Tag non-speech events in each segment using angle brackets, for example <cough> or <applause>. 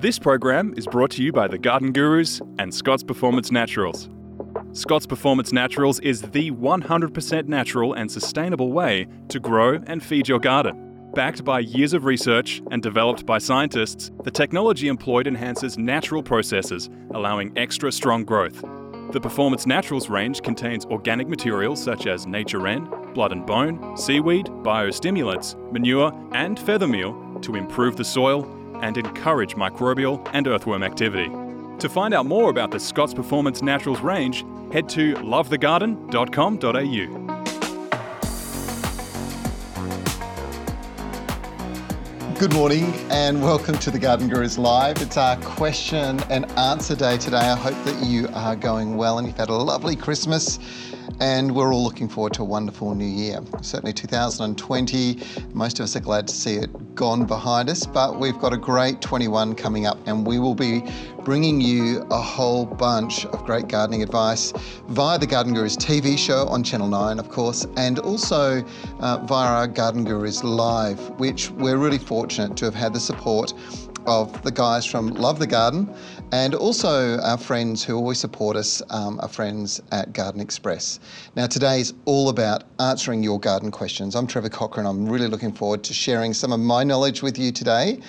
This program is brought to you by the Garden Gurus and Scott's Performance Naturals. Scott's Performance Naturals is the 100% natural and sustainable way to grow and feed your garden. Backed by years of research and developed by scientists, the technology employed enhances natural processes, allowing extra strong growth. The Performance Naturals range contains organic materials such as nature wren, blood and bone, seaweed, biostimulants, manure, and feather meal to improve the soil and encourage microbial and earthworm activity. To find out more about the Scott's Performance Naturals range, head to lovethegarden.com.au. Good morning and welcome to the Garden Gurus Live. It's our question and answer day today. I hope that you are going well and you've had a lovely Christmas and we're all looking forward to a wonderful new year. Certainly 2020, most of us are glad to see it gone behind us, but we've got a great 21 coming up and we will be bringing you a whole bunch of great gardening advice via the Garden Gurus TV show on Channel 9, of course, and also uh, via our Garden Gurus Live, which we're really fortunate to have had the support of the guys from Love the Garden and also our friends who always support us, um, our friends at Garden Express. Now, today is all about answering your garden questions. I'm Trevor Cochrane. I'm really looking forward to sharing some of my knowledge with you today.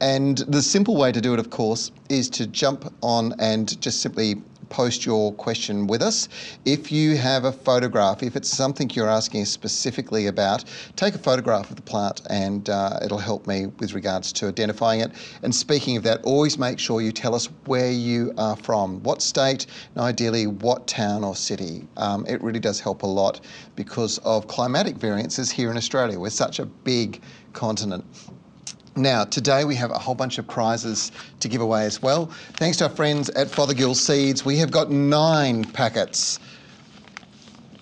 And the simple way to do it, of course, is to jump on and just simply post your question with us. If you have a photograph, if it's something you're asking specifically about, take a photograph of the plant and uh, it'll help me with regards to identifying it. And speaking of that, always make sure you tell us where you are from, what state, and ideally what town or city. Um, it really does help a lot because of climatic variances here in Australia. We're such a big continent. Now, today we have a whole bunch of prizes to give away as well. Thanks to our friends at Fothergill Seeds, we have got nine packets.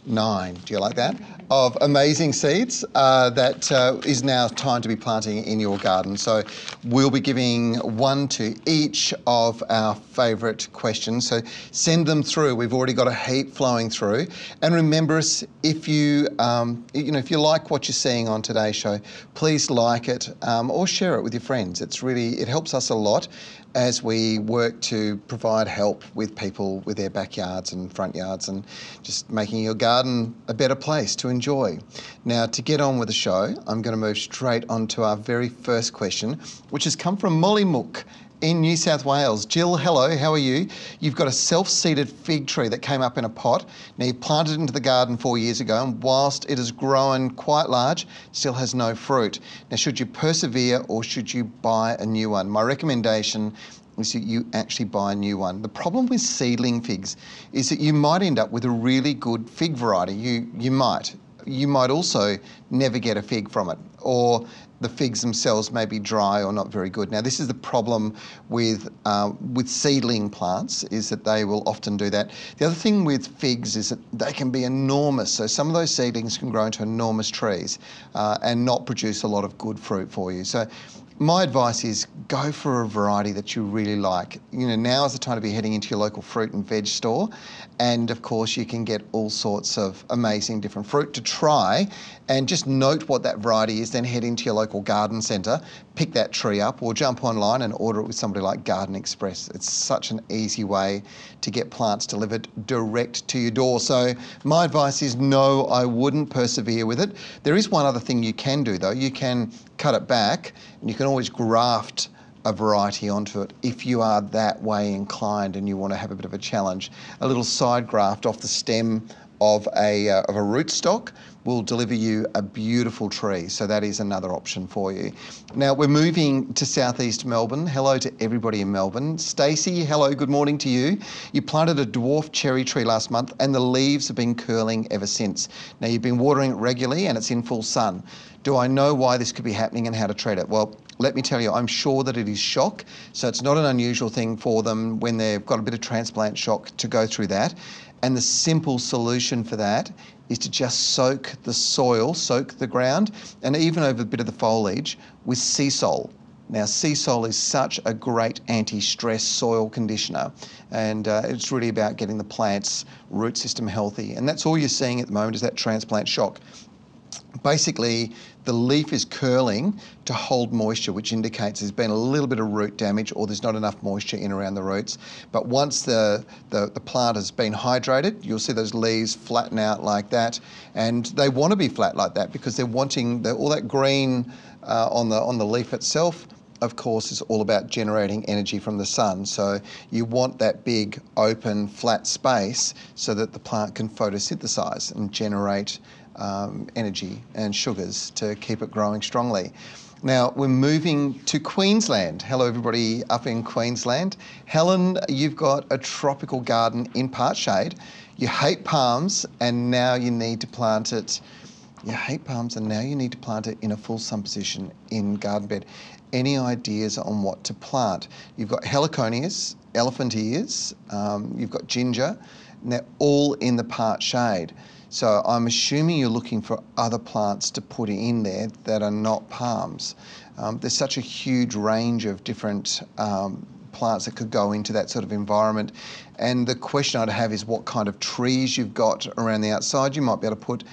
Nine. Do you like that? Of amazing seeds uh, that uh, is now time to be planting in your garden. So we'll be giving one to each of our favourite questions. So send them through. We've already got a heap flowing through. And remember us if you um, you know if you like what you're seeing on today's show, please like it um, or share it with your friends. It's really it helps us a lot as we work to provide help with people with their backyards and front yards and just making your garden a better place to enjoy. Now, to get on with the show, I'm going to move straight on to our very first question, which has come from Molly Mook in New South Wales. Jill, hello, how are you? You've got a self seeded fig tree that came up in a pot. Now, you planted it into the garden four years ago, and whilst it has grown quite large, still has no fruit. Now, should you persevere or should you buy a new one? My recommendation is that you actually buy a new one. The problem with seedling figs is that you might end up with a really good fig variety. You, you might. You might also never get a fig from it, or the figs themselves may be dry or not very good. Now, this is the problem with uh, with seedling plants is that they will often do that. The other thing with figs is that they can be enormous. So some of those seedlings can grow into enormous trees uh, and not produce a lot of good fruit for you. So my advice is go for a variety that you really like. You know, now is the time to be heading into your local fruit and veg store. And of course, you can get all sorts of amazing different fruit to try and just note what that variety is. Then head into your local garden centre, pick that tree up, or jump online and order it with somebody like Garden Express. It's such an easy way to get plants delivered direct to your door. So, my advice is no, I wouldn't persevere with it. There is one other thing you can do though. You can cut it back and you can always graft a variety onto it if you are that way inclined and you want to have a bit of a challenge. A little side graft off the stem of a, uh, of a rootstock will deliver you a beautiful tree. So that is another option for you. Now we're moving to southeast Melbourne. Hello to everybody in Melbourne. Stacey, hello, good morning to you. You planted a dwarf cherry tree last month and the leaves have been curling ever since. Now you've been watering it regularly and it's in full sun. Do I know why this could be happening and how to treat it? Well, let me tell you, I'm sure that it is shock. So it's not an unusual thing for them when they've got a bit of transplant shock to go through that. And the simple solution for that is to just soak the soil, soak the ground, and even over a bit of the foliage with Seasol. Now, Seasol is such a great anti-stress soil conditioner, and uh, it's really about getting the plant's root system healthy. And that's all you're seeing at the moment is that transplant shock basically the leaf is curling to hold moisture, which indicates there's been a little bit of root damage or there's not enough moisture in around the roots. But once the, the, the, plant has been hydrated, you'll see those leaves flatten out like that. And they want to be flat like that because they're wanting the, all that green uh, on, the, on the leaf itself of course, is all about generating energy from the sun. So you want that big, open, flat space so that the plant can photosynthesize and generate um, energy and sugars to keep it growing strongly. Now we're moving to Queensland. Hello, everybody up in Queensland. Helen, you've got a tropical garden in part shade. You hate palms, and now you need to plant it. You hate palms, and now you need to plant it in a full sun position in garden bed. Any ideas on what to plant? You've got heliconias, elephant ears, um, you've got ginger, and they're all in the part shade. So I'm assuming you're looking for other plants to put in there that are not palms. Um, there's such a huge range of different um, plants that could go into that sort of environment. And the question I'd have is what kind of trees you've got around the outside. You might be able to put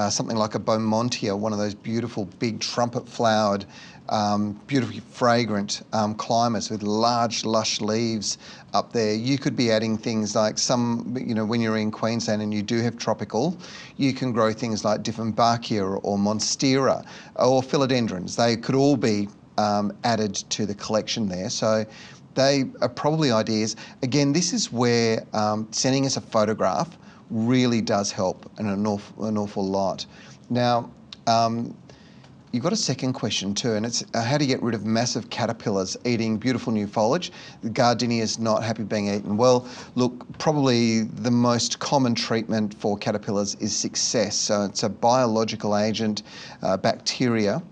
uh, something like a Beaumontia, one of those beautiful big trumpet flowered um, beautifully fragrant um, climates with large, lush leaves up there. You could be adding things like some, you know, when you're in Queensland and you do have tropical, you can grow things like Dieffenbachia or Monstera or philodendrons. They could all be um, added to the collection there. So they are probably ideas. Again, this is where um, sending us a photograph really does help an awful, an awful lot. Now, um, You've got a second question too, and it's uh, how to get rid of massive caterpillars eating beautiful new foliage. The gardenia is not happy being eaten. Well, look, probably the most common treatment for caterpillars is success. So it's a biological agent, uh, bacteria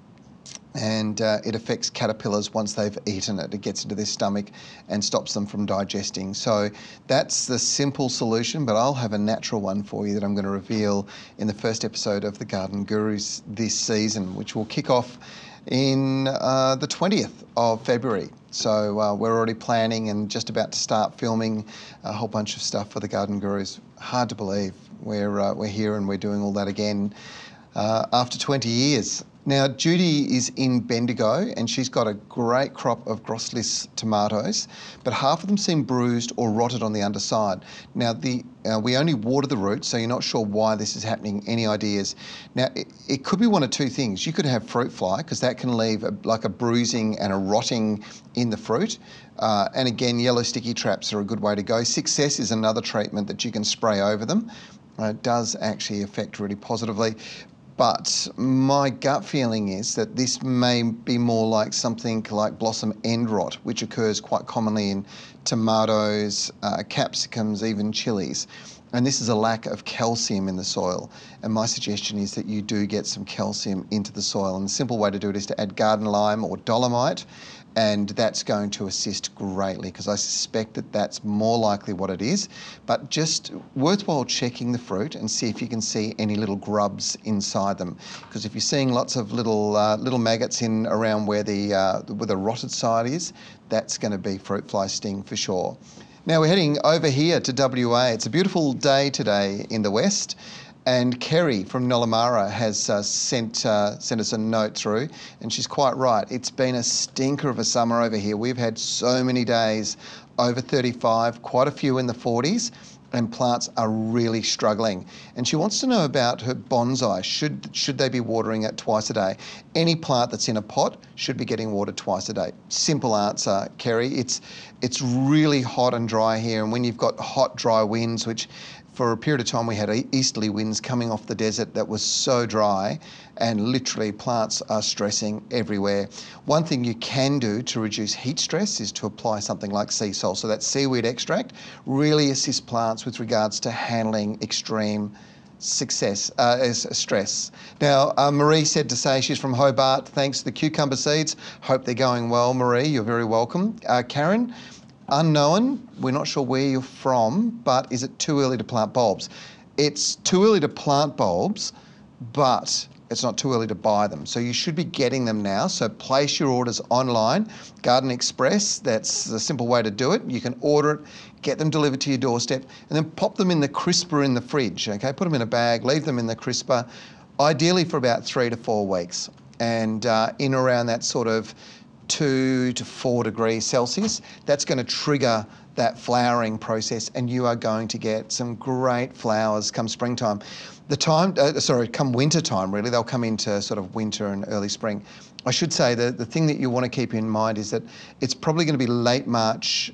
and uh, it affects caterpillars once they've eaten it. It gets into their stomach and stops them from digesting. So that's the simple solution, but I'll have a natural one for you that I'm going to reveal in the first episode of the Garden Gurus this season, which will kick off in uh, the 20th of February. So uh, we're already planning and just about to start filming a whole bunch of stuff for the Garden Gurus. Hard to believe we're, uh, we're here and we're doing all that again uh, after 20 years. Now, Judy is in Bendigo and she's got a great crop of Grosse Lisse tomatoes, but half of them seem bruised or rotted on the underside. Now, the, uh, we only water the roots, so you're not sure why this is happening. Any ideas? Now, it, it could be one of two things. You could have fruit fly, because that can leave a, like a bruising and a rotting in the fruit. Uh, and again, yellow sticky traps are a good way to go. Success is another treatment that you can spray over them. Uh, it does actually affect really positively. But my gut feeling is that this may be more like something like blossom end rot, which occurs quite commonly in tomatoes, uh, capsicums, even chilies. And this is a lack of calcium in the soil. And my suggestion is that you do get some calcium into the soil. And the simple way to do it is to add garden lime or dolomite and that's going to assist greatly because I suspect that that's more likely what it is. But just worthwhile checking the fruit and see if you can see any little grubs inside them. Because if you're seeing lots of little uh, little maggots in around where the uh, where the rotted side is, that's going to be fruit fly sting for sure. Now we're heading over here to WA. It's a beautiful day today in the west. And Kerry from Nollamara has uh, sent, uh, sent us a note through, and she's quite right. It's been a stinker of a summer over here. We've had so many days over 35, quite a few in the 40s, and plants are really struggling. And she wants to know about her bonsai. Should, should they be watering it twice a day? Any plant that's in a pot should be getting watered twice a day. Simple answer, Kerry. It's, it's really hot and dry here, and when you've got hot, dry winds, which for a period of time we had easterly winds coming off the desert that was so dry and literally plants are stressing everywhere. One thing you can do to reduce heat stress is to apply something like Seasol. So that seaweed extract really assists plants with regards to handling extreme success uh, as stress. Now, uh, Marie said to say she's from Hobart. Thanks to the cucumber seeds. Hope they're going well, Marie. You're very welcome. Uh, Karen, unknown. We're not sure where you're from, but is it too early to plant bulbs? It's too early to plant bulbs, but it's not too early to buy them. So you should be getting them now. So place your orders online. Garden Express, that's the simple way to do it. You can order it, get them delivered to your doorstep, and then pop them in the crisper in the fridge. Okay, put them in a bag, leave them in the crisper, ideally for about three to four weeks. And uh, in around that sort of two to four degrees Celsius, that's going to trigger that flowering process, and you are going to get some great flowers come springtime. The time, uh, sorry, come winter time, really, they'll come into sort of winter and early spring. I should say that the thing that you want to keep in mind is that it's probably going to be late March,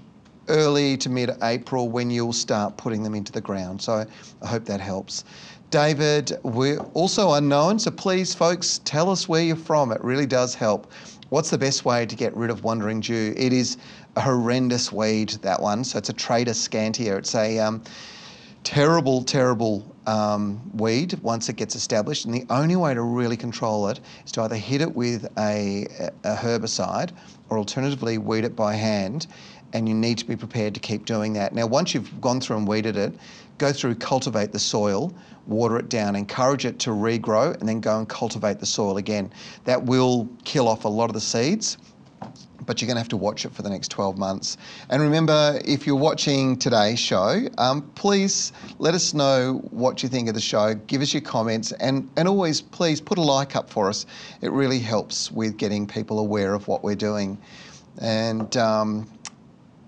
early to mid April when you'll start putting them into the ground. So I hope that helps. David, we're also unknown, so please, folks, tell us where you're from. It really does help. What's the best way to get rid of wandering Jew? It is a horrendous weed, that one. So it's a Tradescantia. It's a um, terrible, terrible um, weed once it gets established. And the only way to really control it is to either hit it with a, a herbicide or alternatively weed it by hand. And you need to be prepared to keep doing that. Now, once you've gone through and weeded it, go through, cultivate the soil, water it down, encourage it to regrow, and then go and cultivate the soil again. That will kill off a lot of the seeds but you're going to have to watch it for the next 12 months. And remember, if you're watching today's show, um, please let us know what you think of the show. Give us your comments, and, and always please put a like up for us. It really helps with getting people aware of what we're doing. And um,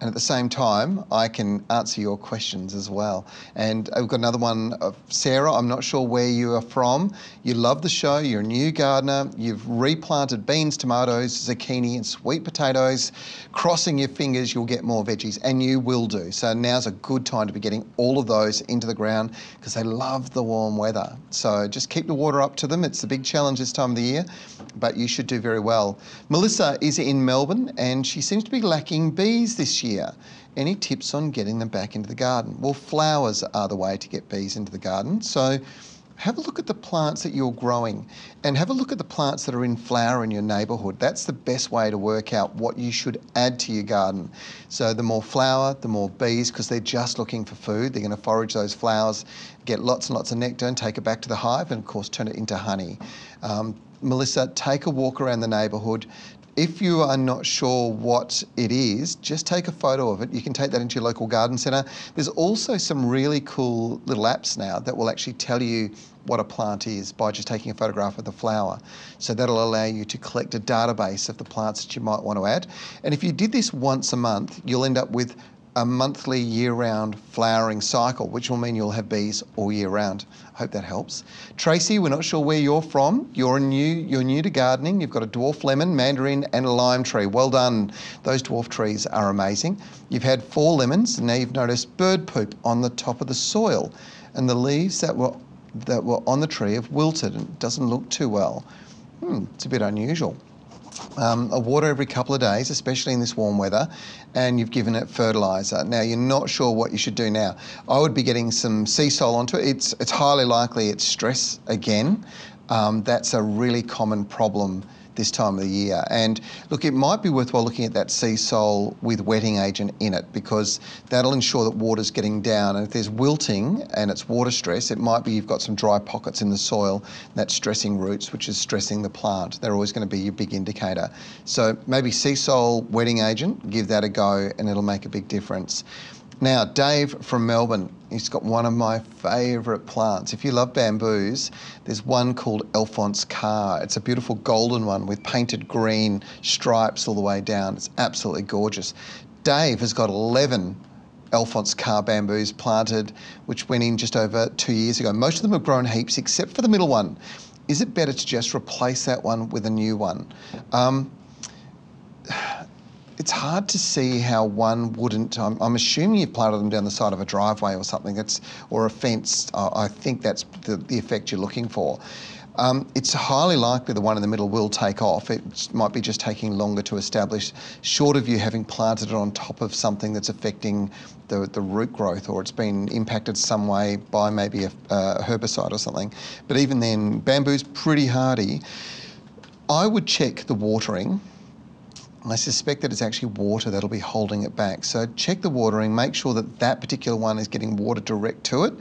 and at the same time, I can answer your questions as well. And I've got another one of Sarah. I'm not sure where you are from. You love the show, you're a new gardener, you've replanted beans, tomatoes, zucchini, and sweet potatoes. Crossing your fingers, you'll get more veggies, and you will do. So now's a good time to be getting all of those into the ground because they love the warm weather. So just keep the water up to them. It's the big challenge this time of the year, but you should do very well. Melissa is in Melbourne, and she seems to be lacking bees this year year. Any tips on getting them back into the garden? Well, flowers are the way to get bees into the garden. So have a look at the plants that you're growing and have a look at the plants that are in flower in your neighbourhood. That's the best way to work out what you should add to your garden. So the more flower, the more bees, because they're just looking for food. They're going to forage those flowers, get lots and lots of nectar and take it back to the hive and of course turn it into honey. Um, Melissa, take a walk around the neighbourhood if you are not sure what it is, just take a photo of it. You can take that into your local garden centre. There's also some really cool little apps now that will actually tell you what a plant is by just taking a photograph of the flower. So that'll allow you to collect a database of the plants that you might want to add. And if you did this once a month, you'll end up with a monthly year-round flowering cycle, which will mean you'll have bees all year round. Hope that helps. Tracy, we're not sure where you're from. You're new, you're new to gardening. You've got a dwarf lemon, mandarin, and a lime tree. Well done. Those dwarf trees are amazing. You've had four lemons, and now you've noticed bird poop on the top of the soil. And the leaves that were that were on the tree have wilted and it doesn't look too well. Hmm, it's a bit unusual um, a water every couple of days, especially in this warm weather, and you've given it fertiliser. Now you're not sure what you should do now. I would be getting some sea Seasol onto it. It's it's highly likely it's stress again. Um, that's a really common problem this time of the year. And look, it might be worthwhile looking at that Seasol with wetting agent in it because that'll ensure that water's getting down. And if there's wilting and it's water stress, it might be you've got some dry pockets in the soil that's stressing roots, which is stressing the plant. They're always going to be your big indicator. So maybe Seasol wetting agent, give that a go and it'll make a big difference. Now, Dave from Melbourne, he's got one of my favourite plants. If you love bamboos, there's one called Alphonse Carr. It's a beautiful golden one with painted green stripes all the way down. It's absolutely gorgeous. Dave has got 11 Alphonse Carr bamboos planted, which went in just over two years ago. Most of them have grown heaps except for the middle one. Is it better to just replace that one with a new one? Um, it's hard to see how one wouldn't. I'm, I'm, assuming you've planted them down the side of a driveway or something. That's or a fence. Uh, I think that's the, the effect you're looking for. Um, it's highly likely the one in the middle will take off. It might be just taking longer to establish, short of you having planted it on top of something that's affecting the, the root growth or it's been impacted some way by maybe a, a herbicide or something. But even then, bamboo's pretty hardy. I would check the watering. I suspect that it's actually water that'll be holding it back. So check the watering, make sure that that particular one is getting water direct to it,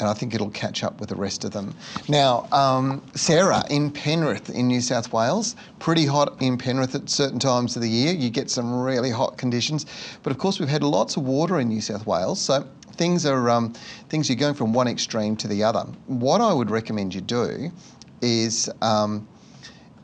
and I think it'll catch up with the rest of them. Now, um, Sarah in Penrith in New South Wales, pretty hot in Penrith at certain times of the year. You get some really hot conditions, but of course we've had lots of water in New South Wales, so things are um, things are going from one extreme to the other. What I would recommend you do is. Um,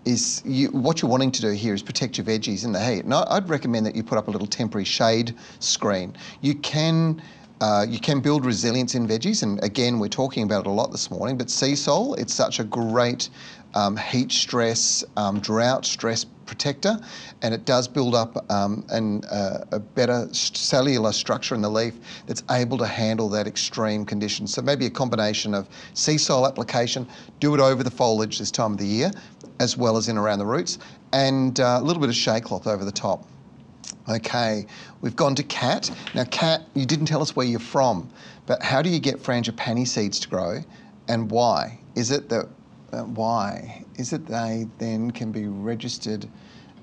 is you, what you're wanting to do here is protect your veggies in the heat. And I'd recommend that you put up a little temporary shade screen. You can uh, you can build resilience in veggies, and again, we're talking about it a lot this morning. But Seasol, it's such a great um, heat stress, um, drought stress protector, and it does build up um, an, uh, a better cellular structure in the leaf that's able to handle that extreme condition. So maybe a combination of Seasol application, do it over the foliage this time of the year, as well as in around the roots, and uh, a little bit of shade cloth over the top. Okay, we've gone to Kat. Now, Kat, you didn't tell us where you're from, but how do you get frangipani seeds to grow and why? Is it that, uh, why? Is it they then can be registered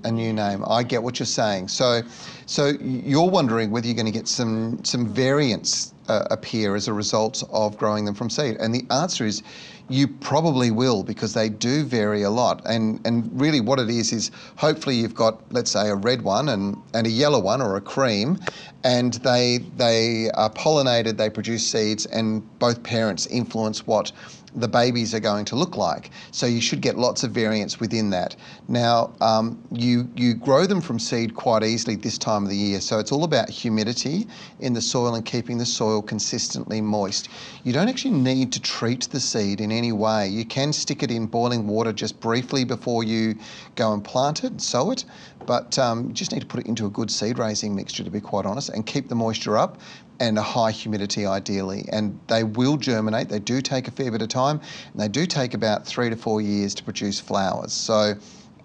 a new name? I get what you're saying. So, so you're wondering whether you're going to get some, some variants uh, appear as a result of growing them from seed. And the answer is you probably will because they do vary a lot. And, and really, what it is is hopefully you've got, let's say, a red one and, and a yellow one or a cream, and they, they are pollinated, they produce seeds, and both parents influence what the babies are going to look like. So you should get lots of variance within that. Now, um, you, you grow them from seed quite easily this time of the year. So it's all about humidity in the soil and keeping the soil consistently moist. You don't actually need to treat the seed in any way. You can stick it in boiling water just briefly before you go and plant it and sow it. But um, you just need to put it into a good seed raising mixture, to be quite honest, and keep the moisture up and a high humidity ideally. And they will germinate. They do take a fair bit of time, and they do take about three to four years to produce flowers. So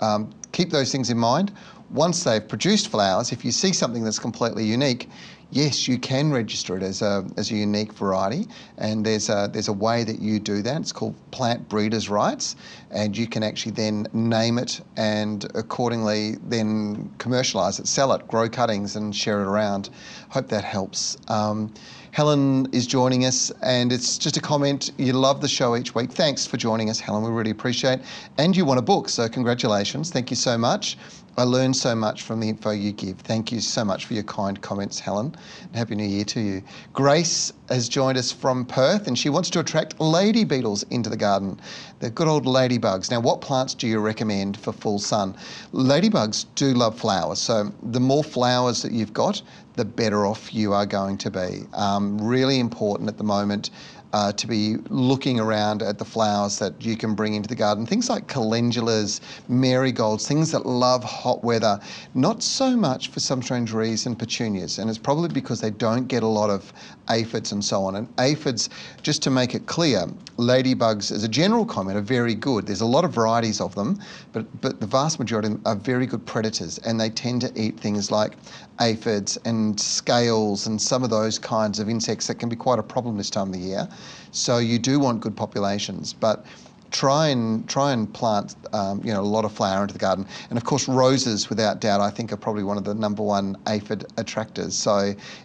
um, keep those things in mind. Once they've produced flowers, if you see something that's completely unique, yes, you can register it as a, as a unique variety, and there's a, there's a way that you do that. It's called plant breeders' rights, and you can actually then name it and accordingly then commercialise it, sell it, grow cuttings, and share it around. Hope that helps. Um, Helen is joining us, and it's just a comment. You love the show each week. Thanks for joining us, Helen. We really appreciate. It. And you want a book, so congratulations. Thank you so much. I learned so much from the info you give. Thank you so much for your kind comments, Helen. And Happy New Year to you. Grace has joined us from Perth and she wants to attract lady beetles into the garden. The good old ladybugs. Now, what plants do you recommend for full sun? Ladybugs do love flowers, so the more flowers that you've got, the better off you are going to be. Um, really important at the moment uh, to be looking around at the flowers that you can bring into the garden. Things like calendulas, marigolds, things that love hot weather. Not so much for some strange reason petunias, and it's probably because they don't get a lot of aphids and so on. And aphids, just to make it clear, ladybugs, as a general comment, are very good. There's a lot of varieties of them, but, but the vast majority of them are very good predators, and they tend to eat things like aphids and scales and some of those kinds of insects that can be quite a problem this time of the year. So you do want good populations, but try and try and plant um, you know a lot of flower into the garden and of course roses without doubt I think are probably one of the number one aphid attractors so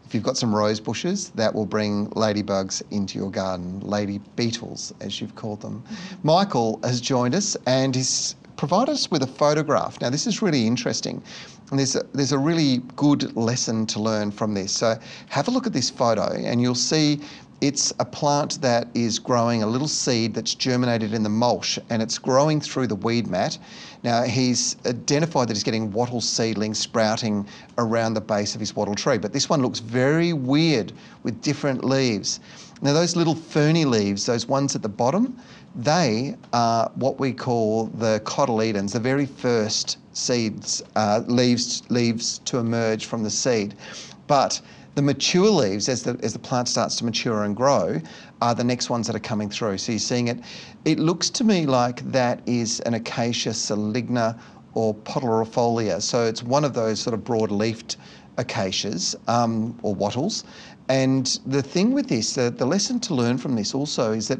if you've got some rose bushes that will bring ladybugs into your garden lady beetles as you've called them mm-hmm. Michael has joined us and he's provided us with a photograph now this is really interesting and there's a, there's a really good lesson to learn from this. So have a look at this photo and you'll see it's a plant that is growing a little seed that's germinated in the mulch and it's growing through the weed mat. Now, he's identified that he's getting wattle seedlings sprouting around the base of his wattle tree, but this one looks very weird with different leaves. Now, those little ferny leaves, those ones at the bottom, they are what we call the cotyledons, the very first seeds, uh, leaves, leaves to emerge from the seed. But The mature leaves, as the, as the plant starts to mature and grow, are the next ones that are coming through. So you're seeing it. It looks to me like that is an Acacia saligna or podalyriifolia. So it's one of those sort of broad-leafed acacias um, or wattles. And the thing with this, the, the lesson to learn from this also is that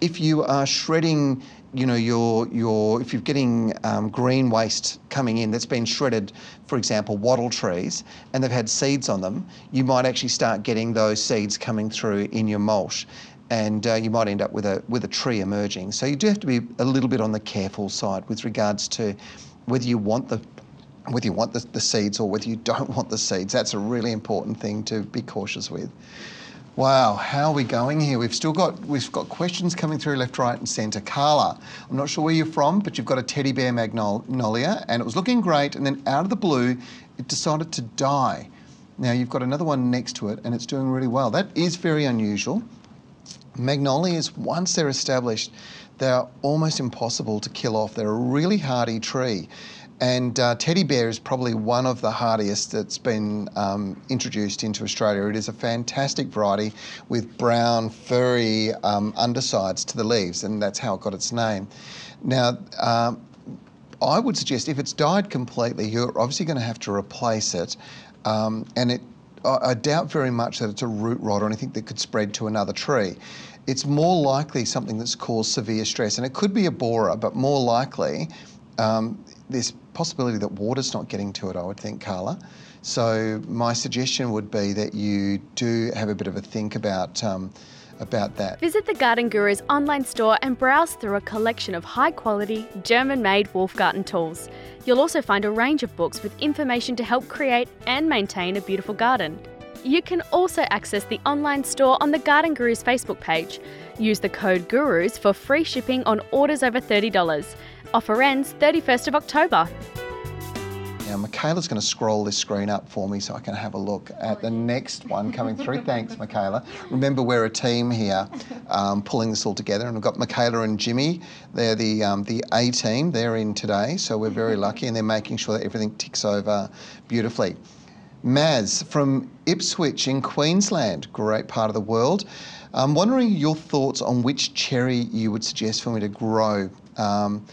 if you are shredding you know, your, your, if you're getting um, green waste coming in that's been shredded, for example, wattle trees, and they've had seeds on them, you might actually start getting those seeds coming through in your mulch. And uh, you might end up with a, with a tree emerging. So you do have to be a little bit on the careful side with regards to whether you want the whether you want the, the seeds or whether you don't <laughs> want the seeds. That's a really important thing to be cautious with. Wow, how are we going here? We've still got we've got questions coming through left, right, and centre. Carla, I'm not sure where you're from, but you've got a teddy bear magnolia, and it was looking great, and then out of the blue, it decided to die. Now you've got another one next to it, and it's doing really well. That is very unusual. Magnolias, once they're established, they're almost impossible to kill off. They're a really hardy tree. And uh, teddy bear is probably one of the hardiest that's been um, introduced into Australia. It is a fantastic variety with brown, furry um, undersides to the leaves, and that's how it got its name. Now, um, I would suggest if it's died completely, you're obviously going to have to replace it. Um, and it, I, I doubt very much that it's a root rot or anything that could spread to another tree it's more likely something that's caused severe stress. And it could be a borer, but more likely um, there's possibility that water's not getting to it, I would think, Carla. So my suggestion would be that you do have a bit of a think about um, about that. Visit the Garden Guru's online store and browse through a collection of high quality, German made Wolf Wolfgarten tools. You'll also find a range of books with information to help create and maintain a beautiful garden. You can also access the online store on the Garden Gurus Facebook page. Use the code GURUS for free shipping on orders over $30. Offer ends 31st of October. Now, Michaela's going to scroll this screen up for me so I can have a look at the next one coming through. Thanks, Michaela. Remember, we're a team here um, pulling this all together, and we've got Michaela and Jimmy. They're the, um, the A team. They're in today, so we're very lucky, and they're making sure that everything ticks over beautifully. Maz from Ipswich in Queensland, great part of the world. I'm wondering your thoughts on which cherry you would suggest for me to grow. Um,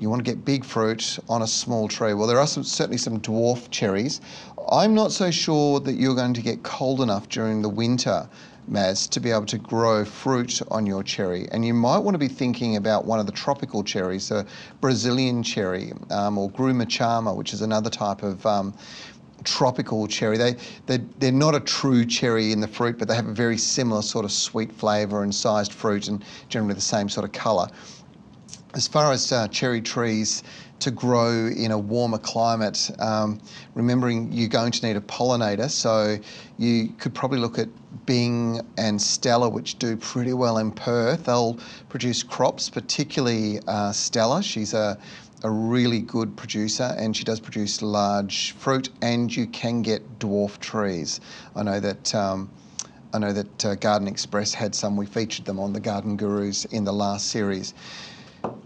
you want to get big fruit on a small tree. Well, there are some, certainly some dwarf cherries. I'm not so sure that you're going to get cold enough during the winter, Maz, to be able to grow fruit on your cherry. And you might want to be thinking about one of the tropical cherries, a Brazilian cherry um, or Grumichama, which is another type of um, tropical cherry. They, they, they're not a true cherry in the fruit, but they have a very similar sort of sweet flavour and sized fruit and generally the same sort of colour as far as uh, cherry trees to grow in a warmer climate, um, remembering you're going to need a pollinator, so you could probably look at Bing and Stella, which do pretty well in Perth. They'll produce crops, particularly uh, Stella. She's a, a really good producer and she does produce large fruit, and you can get dwarf trees. I know that. Um, I know that uh, Garden Express had some. We featured them on the Garden Gurus in the last series.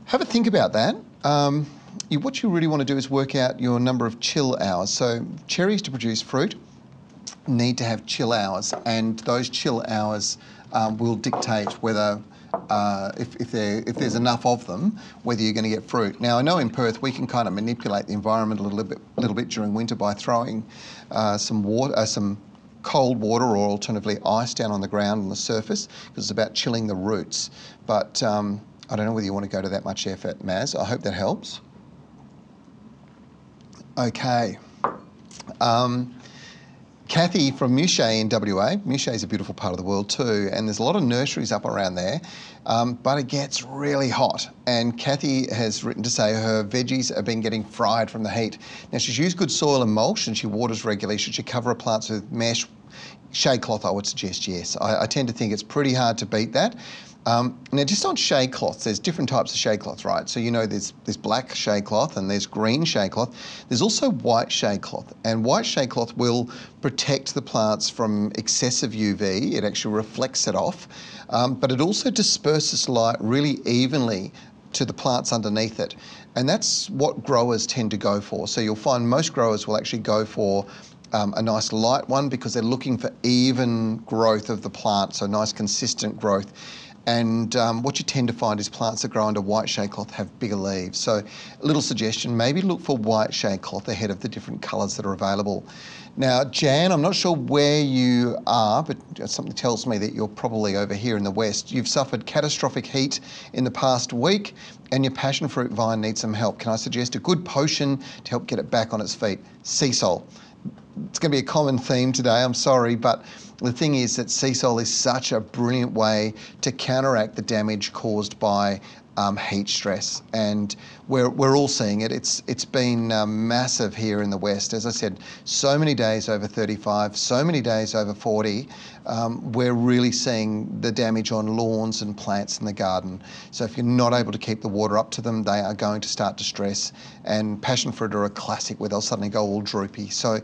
Have a think about that. Um, you, what you really want to do is work out your number of chill hours. So cherries to produce fruit need to have chill hours, and those chill hours um, will dictate whether uh, if, if, if, there's enough of them, whether you're going to get fruit. Now, I know in Perth we can kind of manipulate the environment a little bit, little bit during winter by throwing uh, some water, uh, some cold water or alternatively ice down on the ground on the surface because it's about chilling the roots. But um, I don't know whether you want to go to that much effort, Maz. I hope that helps. Okay. Um, Kathy from Muchea in WA. Muchea is a beautiful part of the world too, and there's a lot of nurseries up around there, um, but it gets really hot. And Kathy has written to say her veggies have been getting fried from the heat. Now she's used good soil and mulch, and she waters regularly. Should she cover her plants with mesh? Shade cloth, I would suggest yes. I, I tend to think it's pretty hard to beat that. Um, now, just on shade cloths, there's different types of shade cloth, right? So you know there's there's black shade cloth and there's green shade cloth. There's also white shade cloth, and white shade cloth will protect the plants from excessive UV. It actually reflects it off, um, but it also disperses light really evenly to the plants underneath it, and that's what growers tend to go for. So you'll find most growers will actually go for um, a nice light one because they're looking for even growth of the plant, so nice consistent growth. And um, what you tend to find is plants that grow under white shade cloth have bigger leaves. So, a little suggestion maybe look for white shade cloth ahead of the different colours that are available. Now, Jan, I'm not sure where you are, but something tells me that you're probably over here in the west. You've suffered catastrophic heat in the past week, and your passion fruit vine needs some help. Can I suggest a good potion to help get it back on its feet? Seasol. It's going to be a common theme today, I'm sorry, but the thing is that Seasol is such a brilliant way to counteract the damage caused by um, heat stress, and we're, we're all seeing it. It's it's been um, massive here in the west. As I said, so many days over 35, so many days over 40. Um, we're really seeing the damage on lawns and plants in the garden. So if you're not able to keep the water up to them, they are going to start to stress. And passion fruit are a classic where they'll suddenly go all droopy. So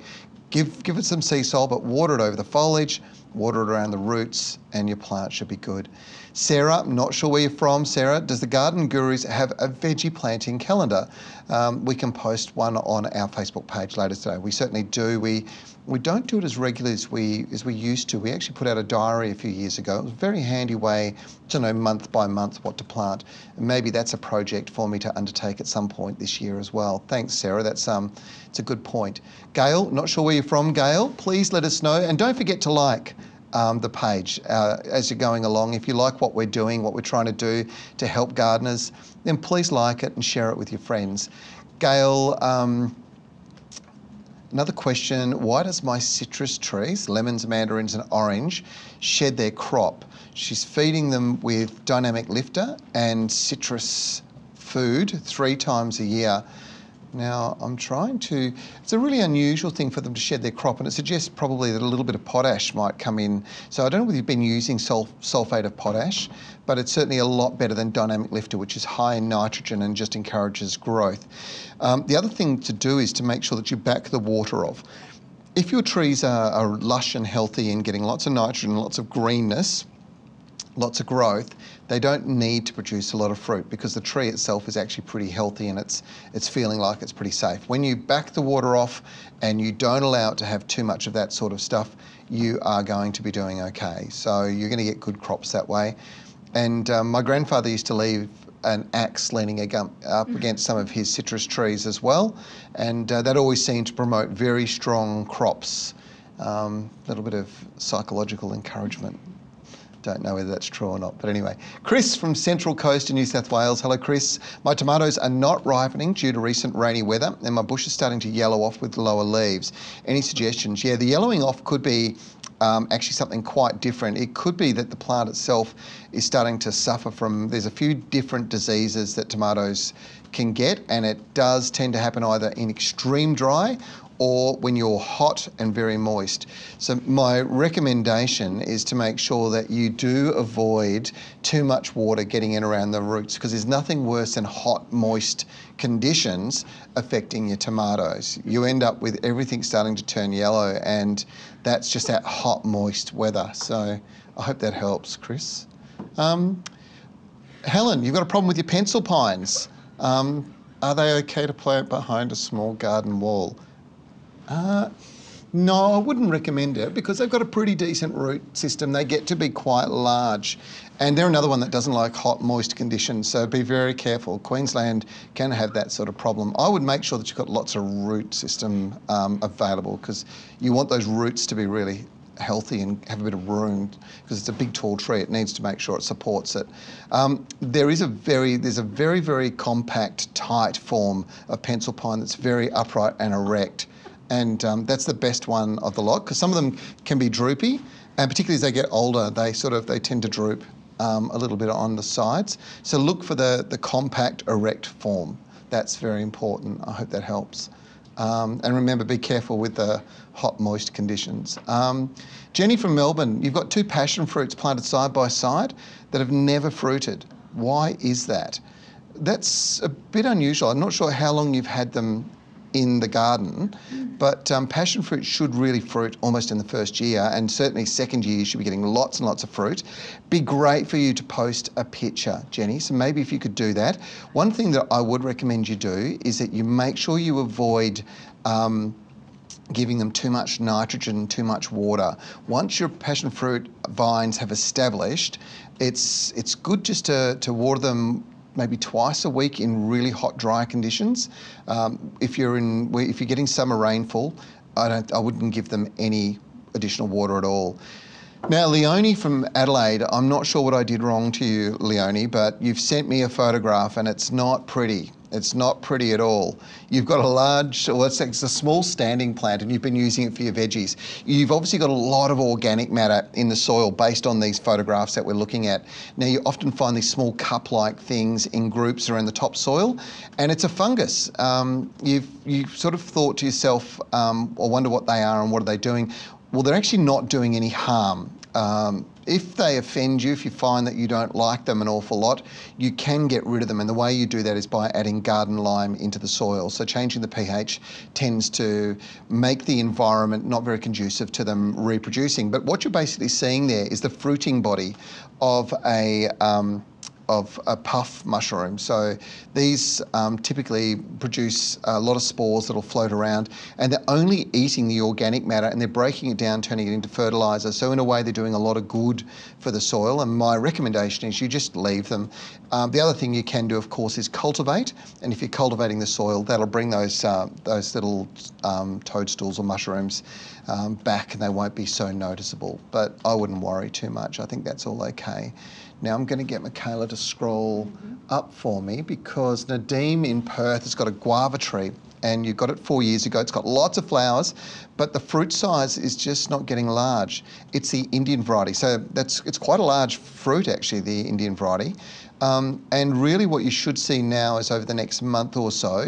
give give it some Seasol, but water it over the foliage, water it around the roots, and your plant should be good. Sarah, I'm not sure where you're from. Sarah, does the Garden Gurus have a veggie planting calendar? Um, we can post one on our Facebook page later today. We certainly do. We we don't do it as regularly as we as we used to. We actually put out a diary a few years ago. It was a very handy way to know month by month what to plant. And maybe that's a project for me to undertake at some point this year as well. Thanks, Sarah. That's um, it's a good point. Gail, not sure where you're from, Gail. Please let us know, and don't forget to like um, the page uh, as you're going along. If you like what we're doing, what we're trying to do to help gardeners, then please like it and share it with your friends. Gail, um, another question why does my citrus trees, lemons, mandarins, and orange, shed their crop? She's feeding them with dynamic lifter and citrus food three times a year. Now, I'm trying to, it's a really unusual thing for them to shed their crop, and it suggests probably that a little bit of potash might come in. So I don't know whether you've been using sulfate of potash, but it's certainly a lot better than Dynamic Lifter, which is high in nitrogen and just encourages growth. Um, the other thing to do is to make sure that you back the water off. If your trees are, are lush and healthy and getting lots of nitrogen, lots of greenness, lots of growth, they don't need to produce a lot of fruit because the tree itself is actually pretty healthy and it's it's feeling like it's pretty safe. When you back the water off and you don't allow it to have too much of that sort of stuff, you are going to be doing okay. So you're going to get good crops that way. And um, my grandfather used to leave an axe leaning up mm. against some of his citrus trees as well, and uh, that always seemed to promote very strong crops. A um, little bit of psychological encouragement. Don't know whether that's true or not. But anyway, Chris from Central Coast in New South Wales. Hello, Chris. My tomatoes are not ripening due to recent rainy weather, and my bush is starting to yellow off with lower leaves. Any suggestions? Yeah, the yellowing off could be um, actually something quite different. It could be that the plant itself is starting to suffer from, there's a few different diseases that tomatoes can get, and it does tend to happen either in extreme dry or when you're hot and very moist. So, my recommendation is to make sure that you do avoid too much water getting in around the roots because there's nothing worse than hot, moist conditions affecting your tomatoes. You end up with everything starting to turn yellow, and that's just that hot, moist weather. So, I hope that helps, Chris. Um, Helen, you've got a problem with your pencil pines. Um, are they okay to plant behind a small garden wall? Uh, no, I wouldn't recommend it because they've got a pretty decent root system. They get to be quite large. And they're another one that doesn't like hot, moist conditions, so be very careful. Queensland can have that sort of problem. I would make sure that you've got lots of root system um, available because you want those roots to be really healthy and have a bit of room because it's a big tall tree. It needs to make sure it supports it. Um, there is a very there's a very very compact tight form of pencil pine that's very upright and erect and um, that's the best one of the lot because some of them can be droopy, and particularly as they get older, they sort of they tend to droop um, a little bit on the sides. So look for the the compact erect form. That's very important. I hope that helps. Um, and remember, be careful with the hot, moist conditions. Um, Jenny from Melbourne, you've got two passion fruits planted side by side that have never fruited. Why is that? That's a bit unusual. I'm not sure how long you've had them in the garden. But um, passion fruit should really fruit almost in the first year, and certainly second year you should be getting lots and lots of fruit. Be great for you to post a picture, Jenny. So maybe if you could do that. One thing that I would recommend you do is that you make sure you avoid. Um, giving them too much nitrogen, too much water. Once your passion fruit vines have established, it's it's good just to, to water them maybe twice a week in really hot, dry conditions. Um, if you're in if you're getting summer rainfall, I don't I wouldn't give them any additional water at all. Now, Leonie from Adelaide, I'm not sure what I did wrong to you, Leonie, but you've sent me a photograph and it's not pretty. It's not pretty at all. You've got a large, well, it's, it's a small standing plant and you've been using it for your veggies. You've obviously got a lot of organic matter in the soil based on these photographs that we're looking at. Now, you often find these small cup like things in groups around the topsoil, and it's a fungus. Um, you've, you've sort of thought to yourself, um, I wonder what they are and what are they doing. Well, they're actually not doing any harm. Um, if they offend you, if you find that you don't like them an awful lot, you can get rid of them. And the way you do that is by adding garden lime into the soil. So changing the pH tends to make the environment not very conducive to them reproducing. But what you're basically seeing there is the fruiting body of a um, of a puff mushroom. So these um, typically produce a lot of spores that'll float around, and they're only eating the organic matter and they're breaking it down, turning it into fertilizer. So in a way, they're doing a lot of good for the soil. And my recommendation is you just leave them. Um, the other thing you can do, of course, is cultivate. And if you're cultivating the soil, that'll bring those uh, those little um, toadstools or mushrooms um, back, and they won't be so noticeable. But I wouldn't worry too much. I think that's all okay. Now I'm going to get Michaela to scroll mm-hmm. up for me because Nadim in Perth has got a guava tree and you got it four years ago. It's got lots of flowers, but the fruit size is just not getting large. It's the Indian variety, so that's it's quite a large fruit actually, the Indian variety. Um, and really, what you should see now is over the next month or so,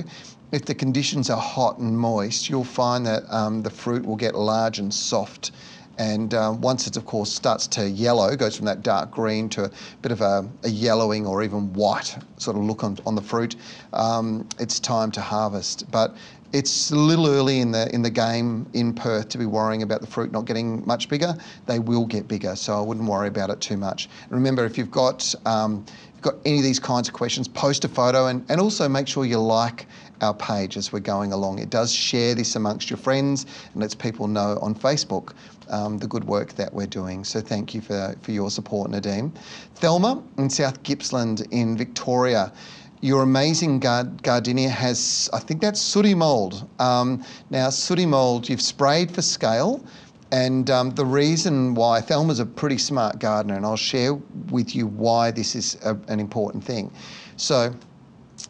if the conditions are hot and moist, you'll find that um, the fruit will get large and soft and um, once it, of course, starts to yellow, goes from that dark green to a bit of a, a yellowing or even white sort of look on, on the fruit, um, it's time to harvest. But it's a little early in the in the game in Perth to be worrying about the fruit not getting much bigger. They will get bigger, so I wouldn't worry about it too much. Remember, if you've got um, got any of these kinds of questions, post a photo and, and also make sure you like our page as we're going along. It does share this amongst your friends and lets people know on Facebook um, the good work that we're doing. So thank you for, for your support, Nadim. Thelma in South Gippsland in Victoria. Your amazing gard- gardenia has, I think that's sooty mould. Um, now, sooty mould, you've sprayed for scale, and um, the reason why Thelma's a pretty smart gardener, and I'll share with you why this is a, an important thing. So,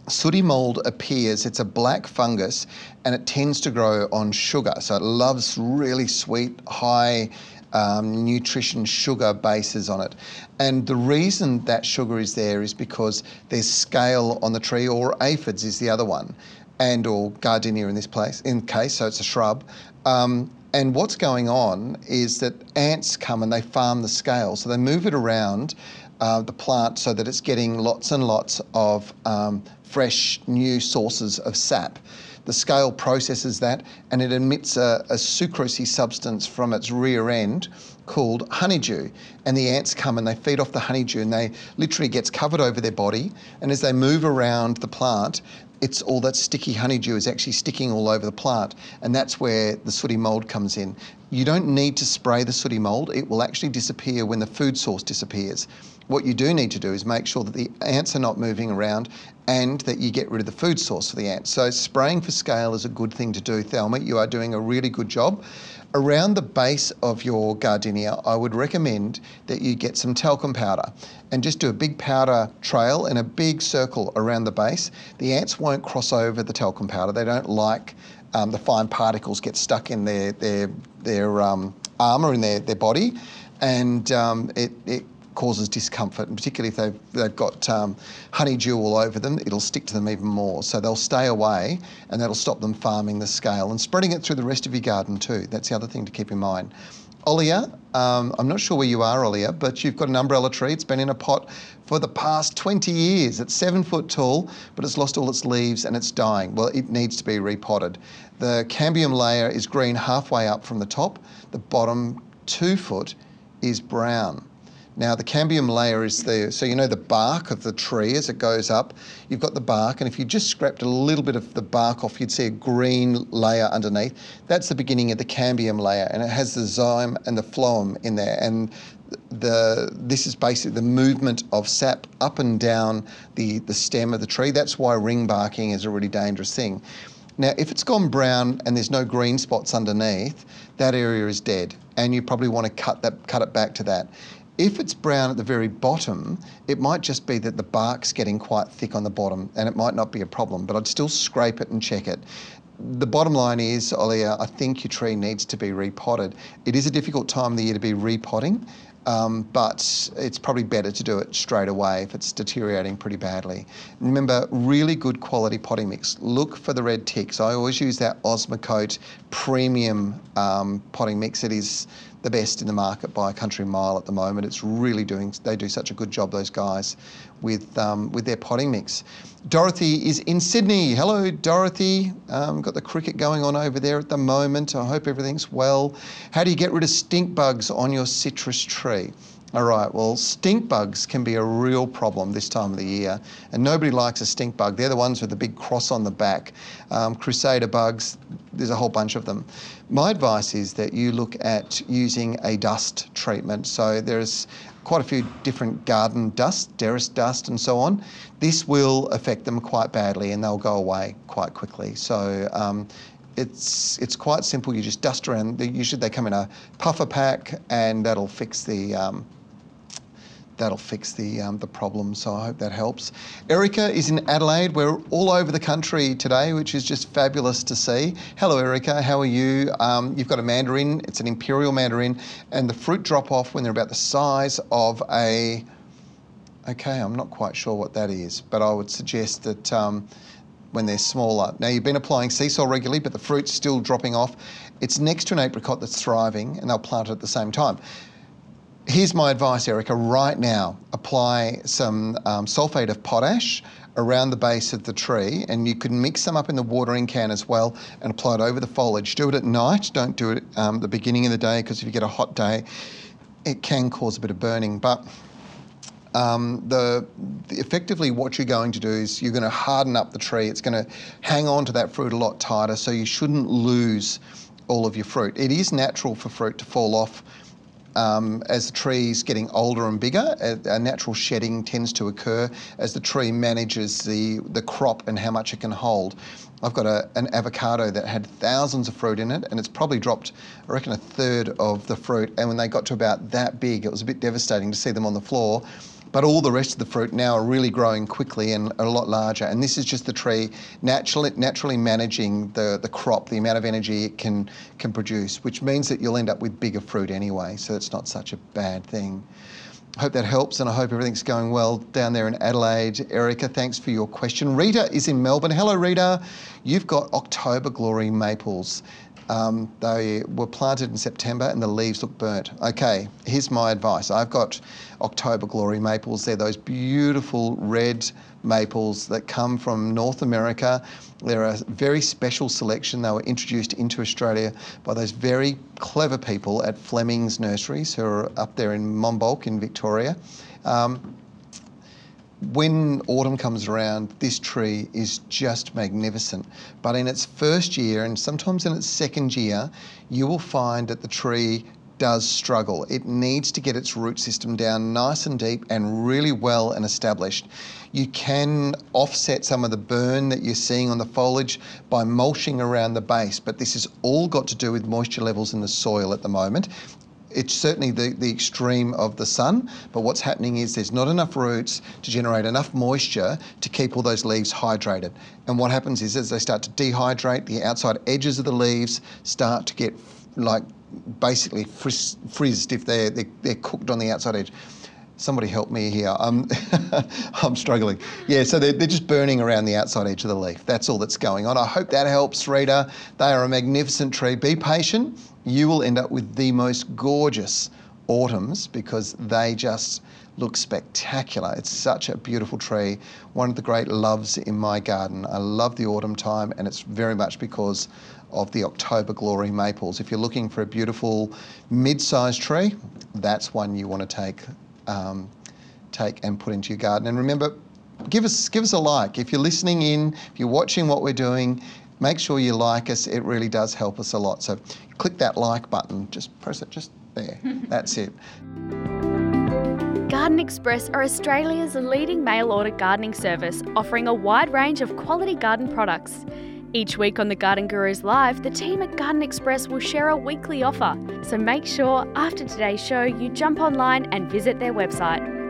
Sooty mold appears, it's a black fungus and it tends to grow on sugar. So it loves really sweet, high um, nutrition sugar bases on it. And the reason that sugar is there is because there's scale on the tree, or aphids is the other one, and or gardenia in this place, in case, so it's a shrub. Um, and what's going on is that ants come and they farm the scale. So they move it around uh, the plant so that it's getting lots and lots of um, fresh new sources of sap. The scale processes that and it emits a, a sucrosy substance from its rear end called honeydew. And the ants come and they feed off the honeydew and they literally gets covered over their body. And as they move around the plant, it's all that sticky honeydew is actually sticking all over the plant. And that's where the sooty mold comes in. You don't need to spray the sooty mold, it will actually disappear when the food source disappears. What you do need to do is make sure that the ants are not moving around and that you get rid of the food source for the ants. So spraying for scale is a good thing to do, Thelma. You are doing a really good job. Around the base of your gardenia, I would recommend that you get some talcum powder and just do a big powder trail in a big circle around the base. The ants won't cross over the talcum powder. They don't like um, the fine particles get stuck in their their their um, armor in their, their body, and um, it, it causes discomfort, and particularly if they've, they've got um, honeydew all over them, it'll stick to them even more. So they'll stay away, and that'll stop them farming the scale and spreading it through the rest of your garden too. That's the other thing to keep in mind. Olia, um, I'm not sure where you are, Olia, but you've got an umbrella tree. It's been in a pot for the past 20 years. It's seven foot tall, but it's lost all its leaves and it's dying. Well, it needs to be repotted. The cambium layer is green halfway up from the top. The bottom two foot is brown. Now, the cambium layer is there. so you know the bark of the tree as it goes up, you've got the bark, and if you just scraped a little bit of the bark off, you'd see a green layer underneath. That's the beginning of the cambium layer, and it has the xylem and the phloem in there. And the this is basically the movement of sap up and down the, the stem of the tree. That's why ring barking is a really dangerous thing. Now, if it's gone brown and there's no green spots underneath, that area is dead, and you probably want to cut that cut it back to that. If it's brown at the very bottom, it might just be that the bark's getting quite thick on the bottom and it might not be a problem, but I'd still scrape it and check it. The bottom line is, Olia, I think your tree needs to be repotted. It is a difficult time of the year to be repotting, um, but it's probably better to do it straight away if it's deteriorating pretty badly. Remember, really good quality potting mix. Look for the red ticks. I always use that Osmocote premium um, potting mix. It is the best in the market by a country mile at the moment. It's really doing, they do such a good job, those guys, with, um, with their potting mix. Dorothy is in Sydney. Hello, Dorothy. Um, got the cricket going on over there at the moment. I hope everything's well. How do you get rid of stink bugs on your citrus tree? All right, well, stink bugs can be a real problem this time of the year, and nobody likes a stink bug. They're the ones with the big cross on the back. Um, crusader bugs, there's a whole bunch of them. My advice is that you look at using a dust treatment. So there's quite a few different garden dust, Derris dust, and so on. This will affect them quite badly, and they'll go away quite quickly. So um, it's it's quite simple. You just dust around. Usually they come in a puffer pack, and that'll fix the um, that'll fix the, um, the problem. So I hope that helps. Erica is in Adelaide. We're all over the country today, which is just fabulous to see. Hello, Erica. How are you? Um, you've got a mandarin. It's an imperial mandarin, and the fruit drop off when they're about the size of a. Okay, I'm not quite sure what that is, but I would suggest that. Um, when they're smaller. Now you've been applying Seasol regularly, but the fruit's still dropping off. It's next to an apricot that's thriving, and they'll plant it at the same time. Here's my advice, Erica. Right now, apply some um, sulfate of potash around the base of the tree, and you can mix them up in the watering can as well and apply it over the foliage. Do it at night. Don't do it um, the beginning of the day because if you get a hot day, it can cause a bit of burning. But um, the, the, effectively what you're going to do is you're going to harden up the tree. It's going to hang on to that fruit a lot tighter, so you shouldn't lose all of your fruit. It is natural for fruit to fall off um, as the tree's getting older and bigger, a, a, natural shedding tends to occur as the tree manages the, the crop and how much it can hold. I've got a, an avocado that had thousands of fruit in it, and it's probably dropped, I reckon, a third of the fruit. And when they got to about that big, it was a bit devastating to see them on the floor. But all the rest of the fruit now are really growing quickly and a lot larger. And this is just the tree naturally, naturally managing the, the crop, the amount of energy it can, can produce, which means that you'll end up with bigger fruit anyway. So it's not such a bad thing. I hope that helps and I hope everything's going well down there in Adelaide. Erica, thanks for your question. Rita is in Melbourne. Hello, Rita. You've got October Glory maples. Um, they were planted in September and the leaves look burnt. Okay, here's my advice. I've got October Glory maples. They're those beautiful red maples that come from North America. They're a very special selection. They were introduced into Australia by those very clever people at Fleming's Nurseries who are up there in Monbulk in Victoria. Um, when autumn comes around, this tree is just magnificent. But in its first year, and sometimes in its second year, you will find that the tree does struggle. It needs to get its root system down nice and deep and really well and established. You can offset some of the burn that you're seeing on the foliage by mulching around the base, but this has all got to do with moisture levels in the soil at the moment it's certainly the, the extreme of the sun, but what's happening is there's not enough roots to generate enough moisture to keep all those leaves hydrated. And what happens is as they start to dehydrate, the outside edges of the leaves start to get like basically frizz, frizzed if they're, they're, they're cooked on the outside edge somebody help me here. I'm, um, <laughs> I'm struggling. Yeah, so they're, they're just burning around the outside edge of the leaf. That's all that's going on. I hope that helps, Rita. They are a magnificent tree. Be patient you will end up with the most gorgeous autumns because they just look spectacular. It's such a beautiful tree, one of the great loves in my garden. I love the autumn time, and it's very much because of the October Glory maples. If you're looking for a beautiful mid sized tree, that's one you want to take um, take and put into your garden. And remember, give us give us a like if you're listening in, if you're watching what we're doing. Make sure you like us. It really does help us a lot. So click that like button. Just press it just there. <laughs> That's it. Garden Express are Australia's leading mail order gardening service, offering a wide range of quality garden products. Each week on the Garden Gurus Live, the team at Garden Express will share a weekly offer. So make sure after today's show you jump online and visit their website.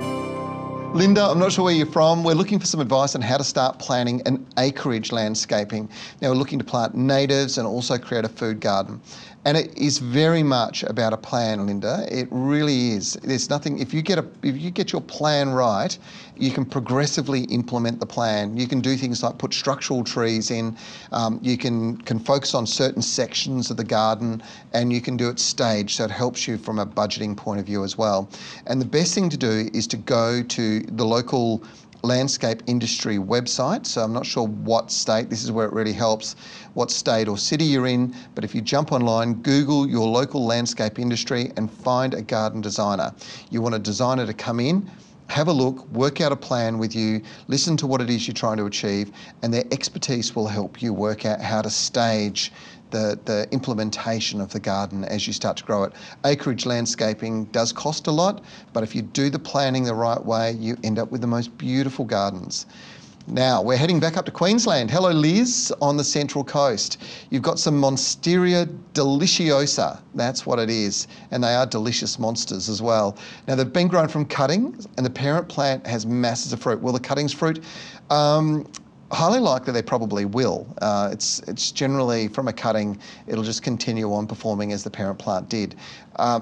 Linda, I'm not sure where you're from. We're looking for some advice on how to start planning an acreage landscaping. Now, we're looking to plant natives and also create a food garden. And it is very much about a plan, Linda. It really is. There's nothing. If you get a, if you get your plan right, you can progressively implement the plan. You can do things like put structural trees in. Um, you can can focus on certain sections of the garden, and you can do it staged, so it helps you from a budgeting point of view as well. And the best thing to do is to go to the local landscape industry website. So I'm not sure what state, this is where it really helps, what state or city you're in. But if you jump online, Google your local landscape industry and find a garden designer. You want a designer to come in. Have a look, work out a plan with you, listen to what it is you're trying to achieve, and their expertise will help you work out how to stage the, the implementation of the garden as you start to grow it. Acreage landscaping does cost a lot, but if you do the planning the right way, you end up with the most beautiful gardens. Now, we're heading back up to Queensland. Hello, Liz, on the Central Coast. You've got some Monstera deliciosa. That's what it is. And they are delicious monsters as well. Now, they've been grown from cuttings, and the parent plant has masses of fruit. Will the cuttings fruit? Um, highly likely they probably will. Uh, it's, it's generally from a cutting, it'll just continue on performing as the parent plant did. Uh,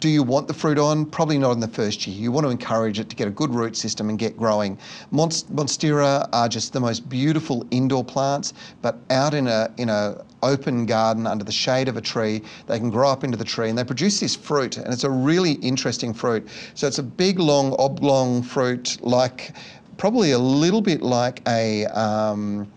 do you want the fruit on? Probably not in the first year. You want to encourage it to get a good root system and get growing. Monst- Monstera are just the most beautiful indoor plants, but out in a in a open garden under the shade of a tree, they can grow up into the tree and they produce this fruit, and it's a really interesting fruit. So it's a big, long, oblong fruit like probably a little bit like a, um,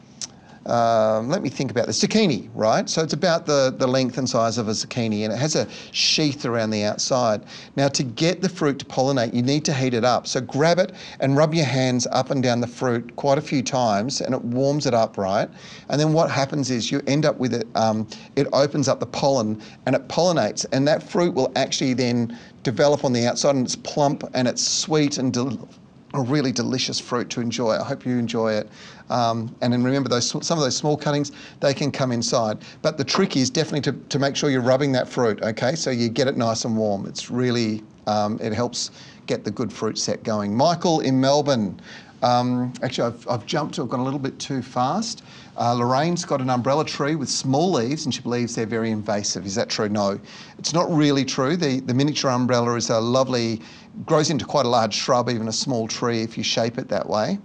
um, let me think about the zucchini, right? So it's about the, the length and size of a zucchini and it has a sheath around the outside. Now, to get the fruit to pollinate, you need to heat it up. So grab it and rub your hands up and down the fruit quite a few times and it warms it up, right? And then what happens is you end up with it, um, it opens up the pollen and it pollinates, and that fruit will actually then develop on the outside and it's plump and it's sweet and delicious a really delicious fruit to enjoy. I hope you enjoy it. Um, and then remember those some of those small cuttings, they can come inside. But the trick is definitely to, to make sure you're rubbing that fruit, okay? So you get it nice and warm. It's really, um, it helps get the good fruit set going. Michael in Melbourne. Um, actually, I've, I've jumped, I've gone a little bit too fast. Uh, Lorraine's got an umbrella tree with small leaves and she believes they're very invasive. Is that true? No. It's not really true. The, the miniature umbrella is a lovely, grows into quite a large shrub, even a small tree if you shape it that way.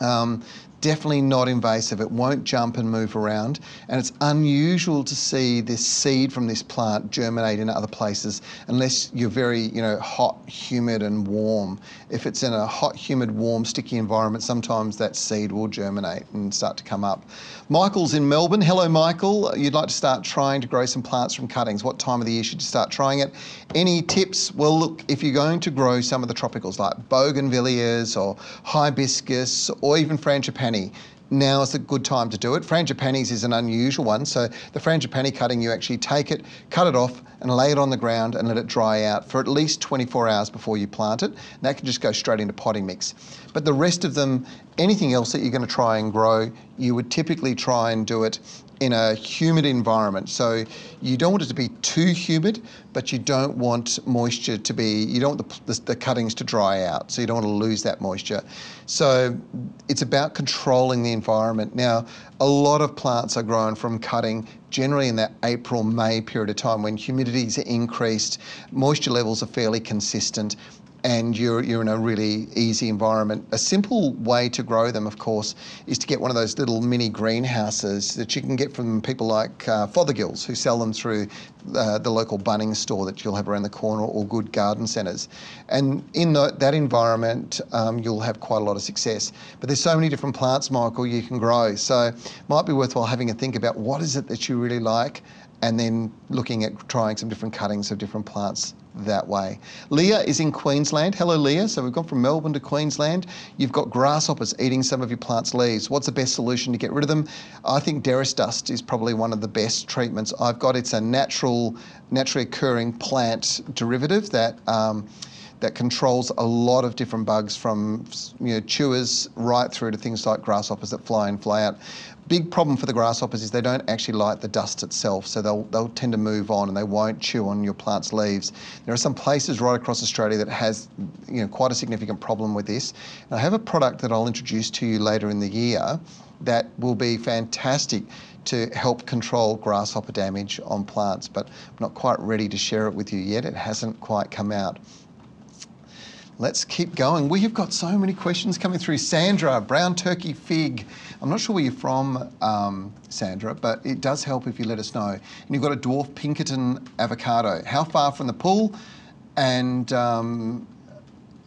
Um, definitely not invasive. It won't jump and move around. And it's unusual to see this seed from this plant germinate in other places unless you're very, you know, hot, humid and warm. If it's in a hot, humid, warm, sticky environment, sometimes that seed will germinate and start to come up. Michael's in Melbourne. Hello, Michael. You'd like to start trying to grow some plants from cuttings. What time of the year should you start trying it? Any tips? Well, look, if you're going to grow some of the tropicals like bougainvilleas or hibiscus or even frangipani, frangipani. Now is a good time to do it. Frangipanis is an unusual one. So the frangipani cutting, you actually take it, cut it off, and lay it on the ground and let it dry out for at least 24 hours before you plant it. And that can just go straight into potting mix. But the rest of them, anything else that you're going to try and grow, you would typically try and do it in a humid environment. So you don't want it to be too humid, but you don't want moisture to be, you don't want the, the, cuttings to dry out. So you don't want to lose that moisture. So it's about controlling the environment. Now, a lot of plants are grown from cutting generally in that April, May period of time when humidity is increased, moisture levels are fairly consistent and you're, you're in a really easy environment. A simple way to grow them, of course, is to get one of those little mini greenhouses that you can get from people like uh, Fothergills, who sell them through uh, the local Bunnings store that you'll have around the corner or good garden centres. And in the, that environment, um, you'll have quite a lot of success. But there's so many different plants, Michael, you can grow. So it might be worthwhile having a think about what is it that you really like and then looking at trying some different cuttings of different plants that way. Leah is in Queensland. Hello, Leah. So we've gone from Melbourne to Queensland. You've got grasshoppers eating some of your plant's leaves. What's the best solution to get rid of them? I think Derris dust is probably one of the best treatments I've got. It's a natural, naturally occurring plant derivative that. Um, that controls a lot of different bugs from you know, chewers right through to things like grasshoppers that fly in, fly out big problem for the grasshoppers is they don't actually like the dust itself, so they'll, they'll tend to move on and they won't chew on your plant's leaves. There are some places right across Australia that has you know, quite a significant problem with this. And I have a product that I'll introduce to you later in the year that will be fantastic to help control grasshopper damage on plants, but I'm not quite ready to share it with you yet. It hasn't quite come out. Let's keep going. We have got so many questions coming through. Sandra, brown turkey fig. I'm not sure where you're from, um, Sandra, but it does help if you let us know. And you've got a dwarf Pinkerton avocado. How far from the pool and um,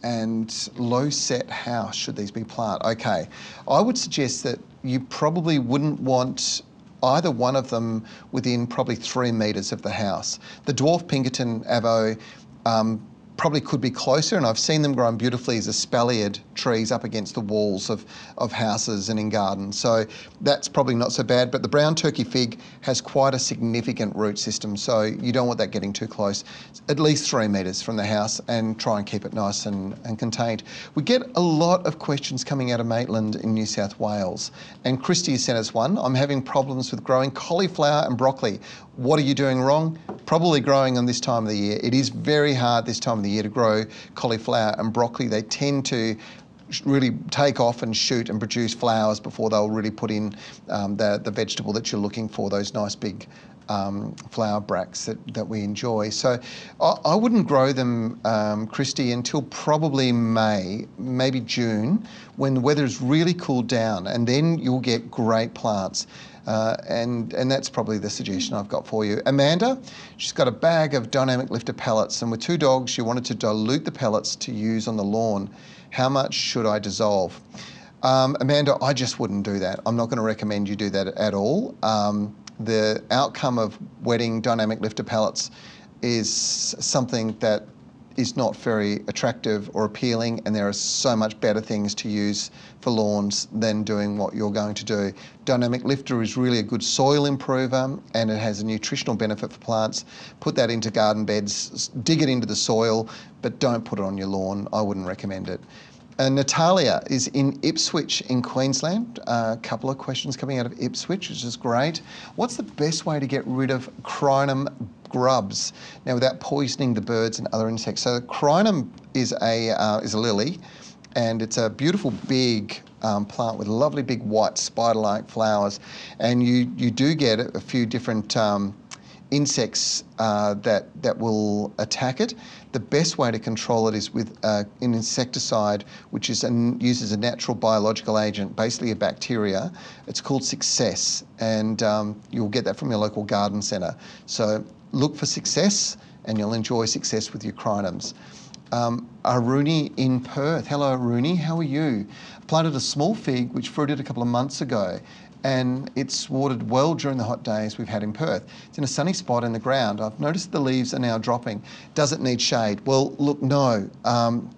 and low set house should these be planted? Okay, I would suggest that you probably wouldn't want either one of them within probably three metres of the house. The dwarf Pinkerton avo um, probably could be closer, and I've seen them grown beautifully as espaliered trees up against the walls of, of houses and in gardens. So that's probably not so bad. But the brown turkey fig has quite a significant root system, so you don't want that getting too close. At least three metres from the house, and try and keep it nice and, and contained. We get a lot of questions coming out of Maitland in New South Wales, and Christy sent us one. I'm having problems with growing cauliflower and broccoli. What are you doing wrong? Probably growing them this time of the year. It is very hard this time of the year to grow cauliflower and broccoli. They tend to really take off and shoot and produce flowers before they'll really put in um, the, the vegetable that you're looking for, those nice big um, flower bracts that, that we enjoy. So I, I wouldn't grow them, um, Christy, until probably May, maybe June, when the weather weather's really cooled down, and then you'll get great plants. Uh, and, and that's probably the suggestion I've got for you. Amanda, she's got a bag of dynamic lifter pellets, and with two dogs, she wanted to dilute the pellets to use on the lawn. How much should I dissolve? Um, Amanda, I just wouldn't do that. I'm not going to recommend you do that at all. Um, the outcome of wetting dynamic lifter pellets is something that is not very attractive or appealing, and there are so much better things to use for lawns than doing what you're going to do. Dynamic Lifter is really a good soil improver and it has a nutritional benefit for plants. Put that into garden beds, dig it into the soil, but don't put it on your lawn. I wouldn't recommend it. Uh, Natalia is in Ipswich in Queensland. A uh, couple of questions coming out of Ipswich, which is great. What's the best way to get rid of crinum grubs now without poisoning the birds and other insects? So crinum is a uh, is a lily, and it's a beautiful big um, plant with lovely big white spider-like flowers, and you you do get a few different. Um, insects uh, that, that will attack it. The best way to control it is with uh, an insecticide, which is an, uses a natural biological agent, basically a bacteria. It's called Success, and um, you'll get that from your local garden centre. So look for Success, and you'll enjoy success with your crinums. Um, Aruni in Perth. Hello, Aruni. How are you? Planted a small fig which fruited a couple of months ago and it's watered well during the hot days we've had in Perth. It's in a sunny spot in the ground. I've noticed the leaves are now dropping. Does it need shade? Well, look, no. Um,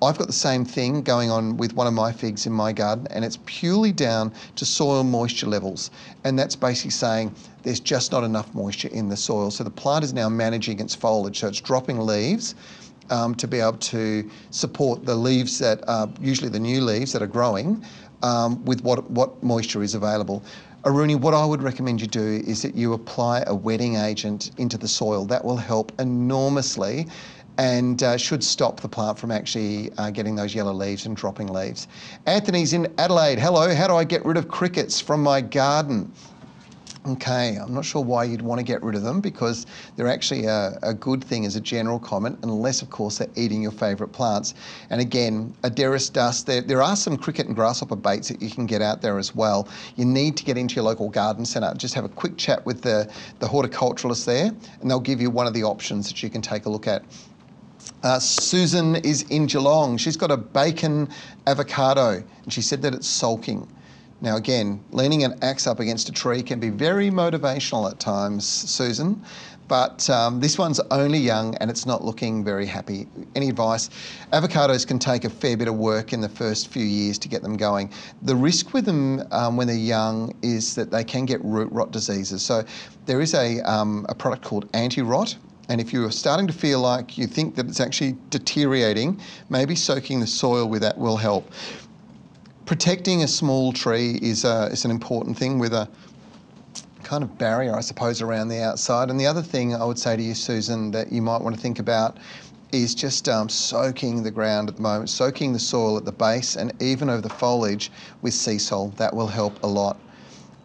I've got the same thing going on with one of my figs in my garden, and it's purely down to soil moisture levels. And that's basically saying there's just not enough moisture in the soil. So the plant is now managing its foliage, so it's dropping leaves. Um, to be able to support the leaves that are usually the new leaves that are growing um, with what, what moisture is available. Aruni, what I would recommend you do is that you apply a wetting agent into the soil. That will help enormously and uh, should stop the plant from actually uh, getting those yellow leaves and dropping leaves. Anthony's in Adelaide. Hello, how do I get rid of crickets from my garden? Okay, I'm not sure why you'd want to get rid of them because they're actually a, a, good thing as a general comment, unless, of course, they're eating your favourite plants. And again, Derris dust, there, there are some cricket and grasshopper baits that you can get out there as well. You need to get into your local garden centre, just have a quick chat with the, the horticulturalist there, and they'll give you one of the options that you can take a look at. Uh, Susan is in Geelong. She's got a bacon avocado, and she said that it's sulking. Now, again, leaning an axe up against a tree can be very motivational at times, Susan, but um, this one's only young and it's not looking very happy. Any advice? Avocados can take a fair bit of work in the first few years to get them going. The risk with them um, when they're young is that they can get root rot diseases. So there is a, um, a product called anti-rot and if you're starting to feel like you think that it's actually deteriorating, maybe soaking the soil with that will help protecting a small tree is, a, is an important thing with a kind of barrier, I suppose, around the outside. And the other thing I would say to you, Susan, that you might want to think about is just um, soaking the ground at the moment, soaking the soil at the base and even over the foliage with Seasol. That will help a lot.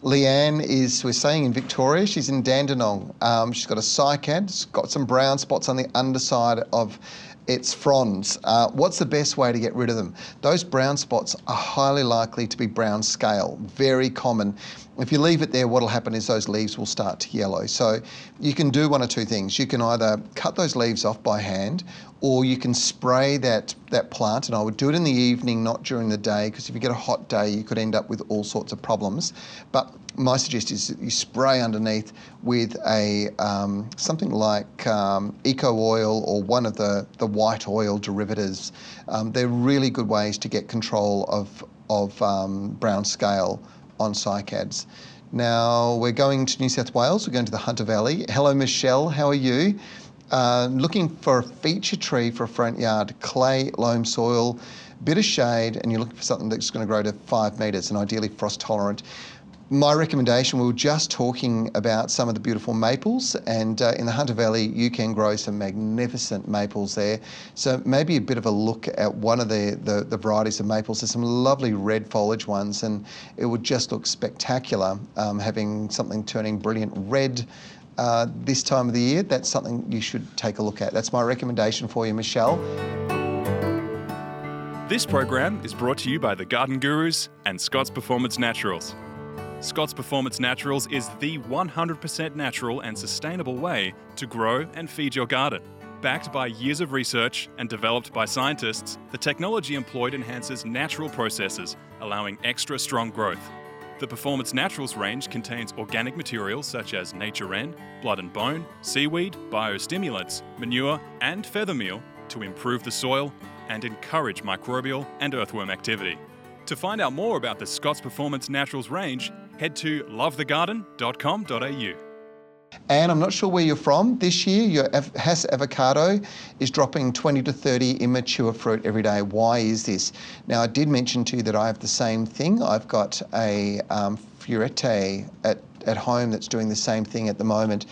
Leanne is, we're saying in Victoria, she's in Dandenong. Um, she's got a cycad, it's got some brown spots on the underside of its fronds. Uh, what's the best way to get rid of them? Those brown spots are highly likely to be brown scale, very common. If you leave it there, what'll happen is those leaves will start to yellow. So you can do one or two things. You can either cut those leaves off by hand or you can spray that, that plant, and I would do it in the evening, not during the day, because if you get a hot day, you could end up with all sorts of problems. But my suggestion is that you spray underneath with a um, something like um, eco oil or one of the, the white oil derivatives. Um, they're really good ways to get control of, of um, brown scale on cycads. Now we're going to New South Wales, we're going to the Hunter Valley. Hello, Michelle, how are you? Uh, looking for a feature tree for a front yard, clay, loam soil, bit of shade, and you're looking for something that's going to grow to five metres and ideally frost tolerant. My recommendation, we were just talking about some of the beautiful maples, and uh, in the Hunter Valley, you can grow some magnificent maples there. So maybe a bit of a look at one of the, the, the varieties of maples. There's some lovely red foliage ones, and it would just look spectacular um, having something turning brilliant red uh, this time of the year, that's something you should take a look at. That's my recommendation for you, Michelle. This program is brought to you by the Garden Gurus and Scott's Performance Naturals. Scott's Performance Naturals is the 100% natural and sustainable way to grow and feed your garden. Backed by years of research and developed by scientists, the technology employed enhances natural processes, allowing extra strong growth. The Performance Naturals range contains organic materials such as Nature N, blood and bone, seaweed, biostimulants, manure, and feather meal to improve the soil and encourage microbial and earthworm activity. To find out more about the Scott's Performance Naturals range, head to lovethegarden.com.au. And I'm not sure where you're from. This year, your Hass avocado is dropping 20 to 30 immature fruit every day. Why is this? Now, I did mention to you that I have the same thing. I've got a um, Fuerte at, at home that's doing the same thing at the moment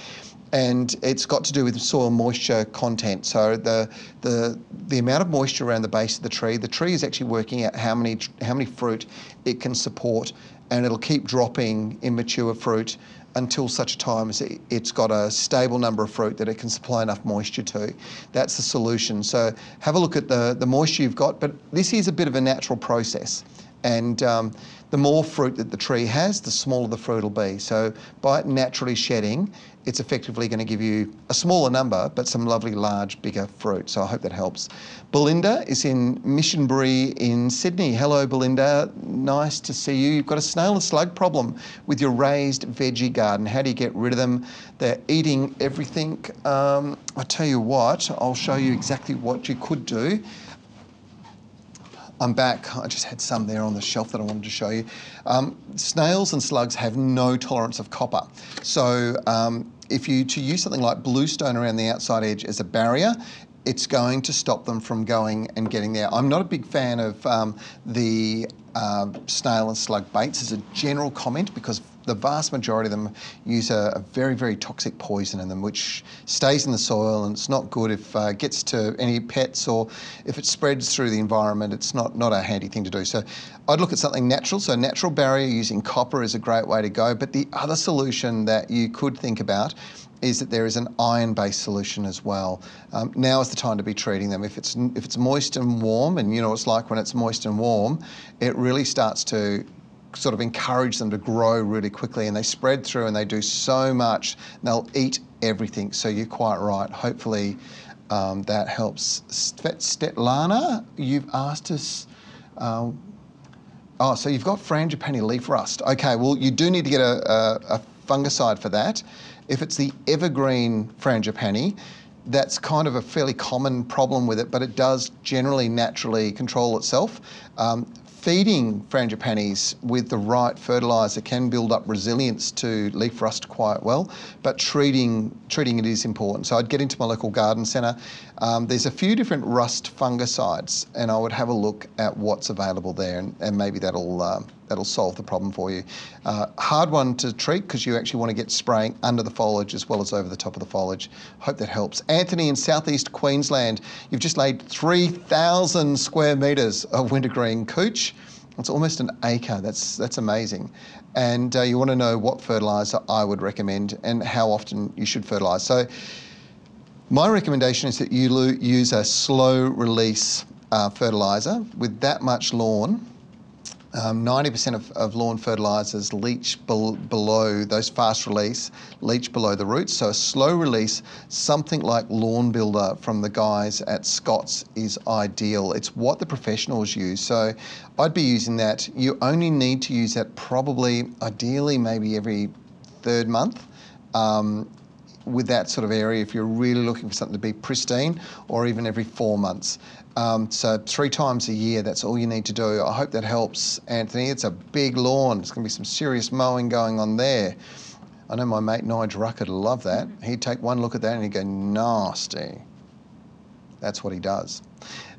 and it's got to do with soil moisture content. So the the the amount of moisture around the base of the tree, the tree is actually working out how many how many fruit it can support, and it'll keep dropping immature fruit until such time as it's got a stable number of fruit that it can supply enough moisture to. That's the solution. So have a look at the, the moisture you've got, but this is a bit of a natural process. And um, the more fruit that the tree has, the smaller the fruit will be. So by it naturally shedding, it's effectively going to give you a smaller number, but some lovely large, bigger fruit. So I hope that helps. Belinda is in Missionbury in Sydney. Hello, Belinda. Nice to see you. You've got a snail and slug problem with your raised veggie garden. How do you get rid of them? They're eating everything. Um, I tell you what, I'll show you exactly what you could do. I'm back. I just had some there on the shelf that I wanted to show you. Um, snails and slugs have no tolerance of copper. So um, if you to use something like bluestone around the outside edge as a barrier, it's going to stop them from going and getting there. I'm not a big fan of um, the uh, snail and slug baits as a general comment because the vast majority of them use a, a, very, very toxic poison in them, which stays in the soil and it's not good if uh, it gets to any pets or if it spreads through the environment. It's not, not a handy thing to do. So I'd look at something natural. So natural barrier using copper is a great way to go. But the other solution that you could think about is that there is an iron-based solution as well. Um, now is the time to be treating them. If it's if it's moist and warm, and you know it's like when it's moist and warm, it really starts to sort of encourage them to grow really quickly and they spread through and they do so much. They'll eat everything. So you're quite right. Hopefully um, that helps. Svetlana, you've asked us. Uh, Oh, so you've got frangipani leaf rust. Okay, well, you do need to get a, a, a fungicide for that. If it's the evergreen frangipani, that's kind of a fairly common problem with it, but it does generally naturally control itself. Um, feeding frangipanis with the right fertiliser can build up resilience to leaf rust quite well, but treating treating it is important. So I'd get into my local garden centre. Um, there's a few different rust fungicides, and I would have a look at what's available there, and, and maybe that'll uh, that'll solve the problem for you. Uh, hard one to treat because you actually want to get spraying under the foliage as well as over the top of the foliage. Hope that helps. Anthony in southeast Queensland, you've just laid 3,000 square metres of wintergreen couch. It's almost an acre. That's that's amazing. And uh, you want to know what fertiliser I would recommend and how often you should fertilise. So my recommendation is that you use a slow release uh, fertiliser with that much lawn um, 90% of, of, lawn fertilisers leach be- below those fast release, leach below the roots. So a slow release, something like Lawn Builder from the guys at Scott's is ideal. It's what the professionals use. So I'd be using that. You only need to use that probably, ideally, maybe every third month. Um, with that sort of area if you're really looking for something to be pristine, or even every four months. Um, so three times a year, that's all you need to do. I hope that helps, Anthony. It's a big lawn. There's going to be some serious mowing going on there. I know my mate Nigel Rucker would love that. He'd take one look at that and he'd go, nasty. That's what he does.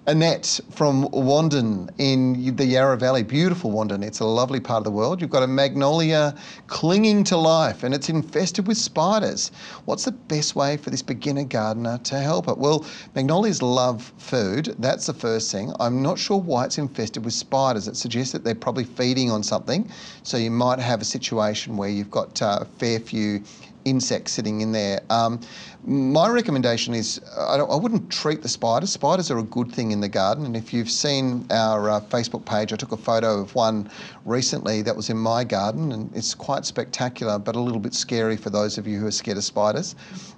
Annette from Wandin in the Yarra Valley, beautiful Wandin. It's a lovely part of the world. You've got a magnolia clinging to life and it's infested with spiders. What's the best way for this beginner gardener to help it? Well, magnolias love food. That's the first thing. I'm not sure why it's infested with spiders. It suggests that they're probably feeding on something. So you might have a situation where you've got uh, a fair few insects sitting in there. Um, my recommendation is I, I, wouldn't treat the spiders. Spiders are a good thing in the garden, and if you've seen our uh, Facebook page, I took a photo of one recently that was in my garden, and it's quite spectacular, but a little bit scary for those of you who are scared of spiders.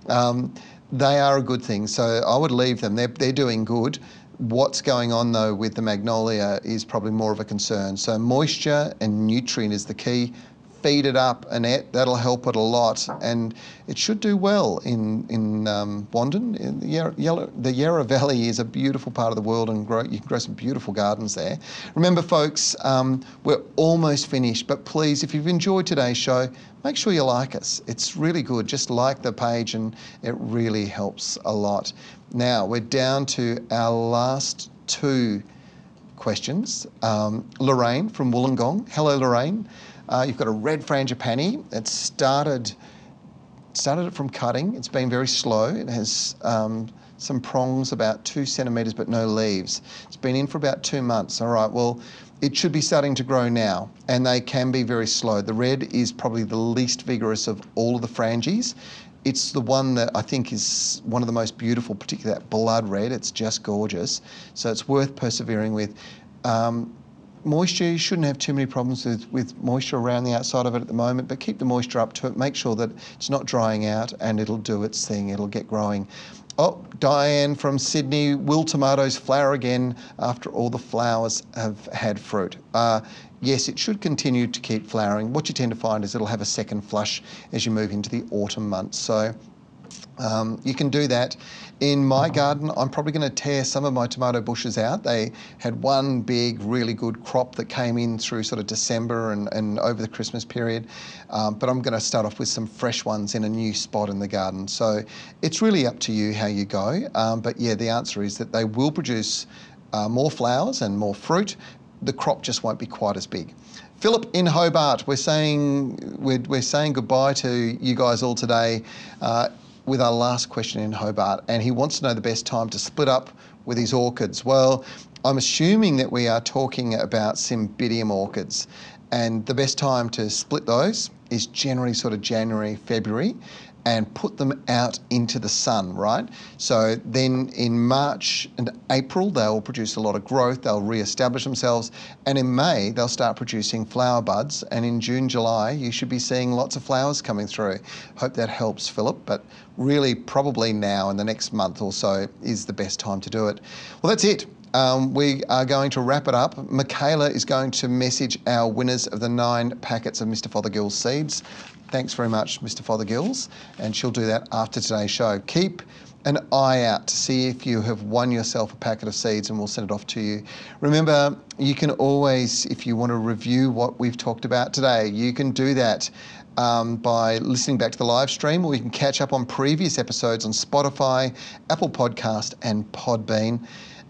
Um, they are a good thing, so I would leave them. They're, they're doing good. What's going on though with the magnolia is probably more of a concern. So moisture and nutrient is the key feed it up, Annette. That'll help it a lot, and it should do well in in um, Wandin. In the, Yarra, the Yarra Valley is a beautiful part of the world, and grow, you can grow some beautiful gardens there. Remember, folks, um, we're almost finished, but please, if you've enjoyed today's show, make sure you like us. It's really good. Just like the page, and it really helps a lot. Now we're down to our last two questions. Um, Lorraine from Wollongong. Hello, Lorraine. Uh, you've got a red frangipani. that started started it from cutting. It's been very slow. It has um, some prongs about two centimetres but no leaves. It's been in for about two months. All right, well, it should be starting to grow now and they can be very slow. The red is probably the least vigorous of all of the frangies. It's the one that I think is one of the most beautiful, particularly that blood red. It's just gorgeous. So it's worth persevering with. Um, moisture, you shouldn't have too many problems with, with moisture around the outside of it at the moment, but keep the moisture up to it. Make sure that it's not drying out and it'll do its thing. It'll get growing. Oh, Diane from Sydney, will tomatoes flower again after all the flowers have had fruit? Uh, yes, it should continue to keep flowering. What you tend to find is it'll have a second flush as you move into the autumn months. So um, you can do that. In my garden, I'm probably going to tear some of my tomato bushes out. They had one big, really good crop that came in through sort of December and, and over the Christmas period. Um, but I'm going to start off with some fresh ones in a new spot in the garden. So it's really up to you how you go. Um, but yeah, the answer is that they will produce uh, more flowers and more fruit. The crop just won't be quite as big. Philip in Hobart, we're saying we're, we're saying goodbye to you guys all today. Uh, with our last question in Hobart, and he wants to know the best time to split up with his orchids. Well, I'm assuming that we are talking about cymbidium orchids, and the best time to split those is generally sort of January, February, and put them out into the sun, right? So then in March and April, they'll produce a lot of growth, they'll re-establish themselves, and in May, they'll start producing flower buds, and in June, July, you should be seeing lots of flowers coming through. Hope that helps, Philip, but really probably now in the next month or so is the best time to do it. Well, that's it um, we are going to wrap it up. Michaela is going to message our winners of the nine packets of Mr. Fothergill's seeds. Thanks very much, Mr. Fothergills, and she'll do that after today's show. Keep an eye out to see if you have won yourself a packet of seeds and we'll send it off to you. Remember, you can always, if you want to review what we've talked about today, you can do that um, by listening back to the live stream, or you can catch up on previous episodes on Spotify, Apple Podcast, and Podbean.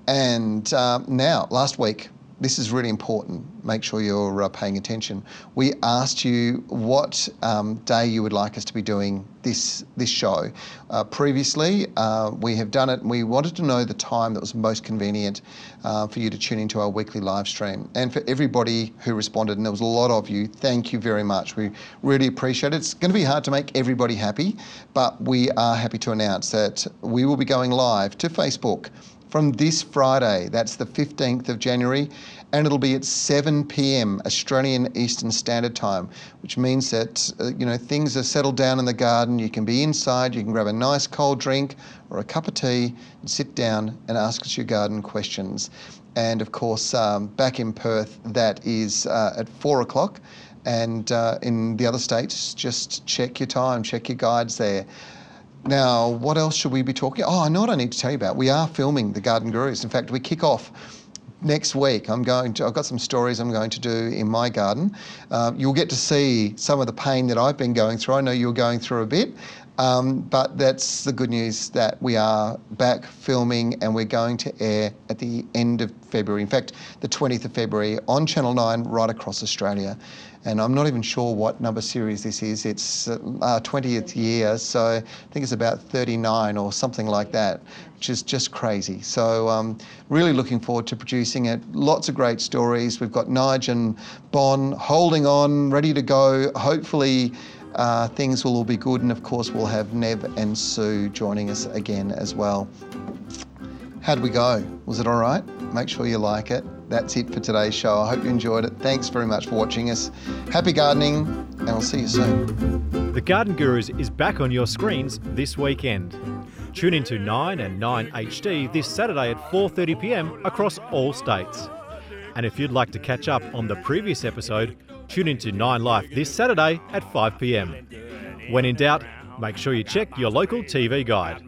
And uh, now, last week, this is really important. Make sure you're uh, paying attention. We asked you what um, day you would like us to be doing this this show. Uh, previously, uh, we have done it, and we wanted to know the time that was most convenient uh, for you to tune into our weekly live stream. And for everybody who responded, and there was a lot of you, thank you very much. We really appreciate it. It's going to be hard to make everybody happy, but we are happy to announce that we will be going live to Facebook from this Friday. That's the 15th of January, and it'll be at 7 p.m. Australian Eastern Standard Time, which means that uh, you know things are settled down in the garden. You can be inside. You can grab a nice cold drink or a cup of tea and sit down and ask us your garden questions. And of course, um, back in Perth, that is uh, at four o'clock. And uh, in the other states, just check your time, check your guides there. Now, what else should we be talking? Oh, I know what I need to tell you about. We are filming the Garden Gurus. In fact, we kick off next week. I'm going to. I've got some stories I'm going to do in my garden. Uh, you'll get to see some of the pain that I've been going through. I know you're going through a bit, um, but that's the good news that we are back filming and we're going to air at the end of February. In fact, the 20th of February on Channel 9 right across Australia and I'm not even sure what number series this is. It's uh, 20th year, so I think it's about 39 or something like that, which is just crazy. So um, really looking forward to producing it. Lots of great stories. We've got Nige and Bon holding on, ready to go. Hopefully. Uh, things will all be good, and of course, we'll have Nev and Sue joining us again as well. How'd we go? Was it all right? Make sure you like it that's it for today's show. I hope you enjoyed it. Thanks very much for watching us. Happy gardening, and I'll see you soon. The Garden Gurus is back on your screens this weekend. Tune into 9 and 9 HD this Saturday at 4:30 p.m. across all states. And if you'd like to catch up on the previous episode, Tune into Nine Life this Saturday at 5 pm. When in doubt, make sure you check your local TV guide.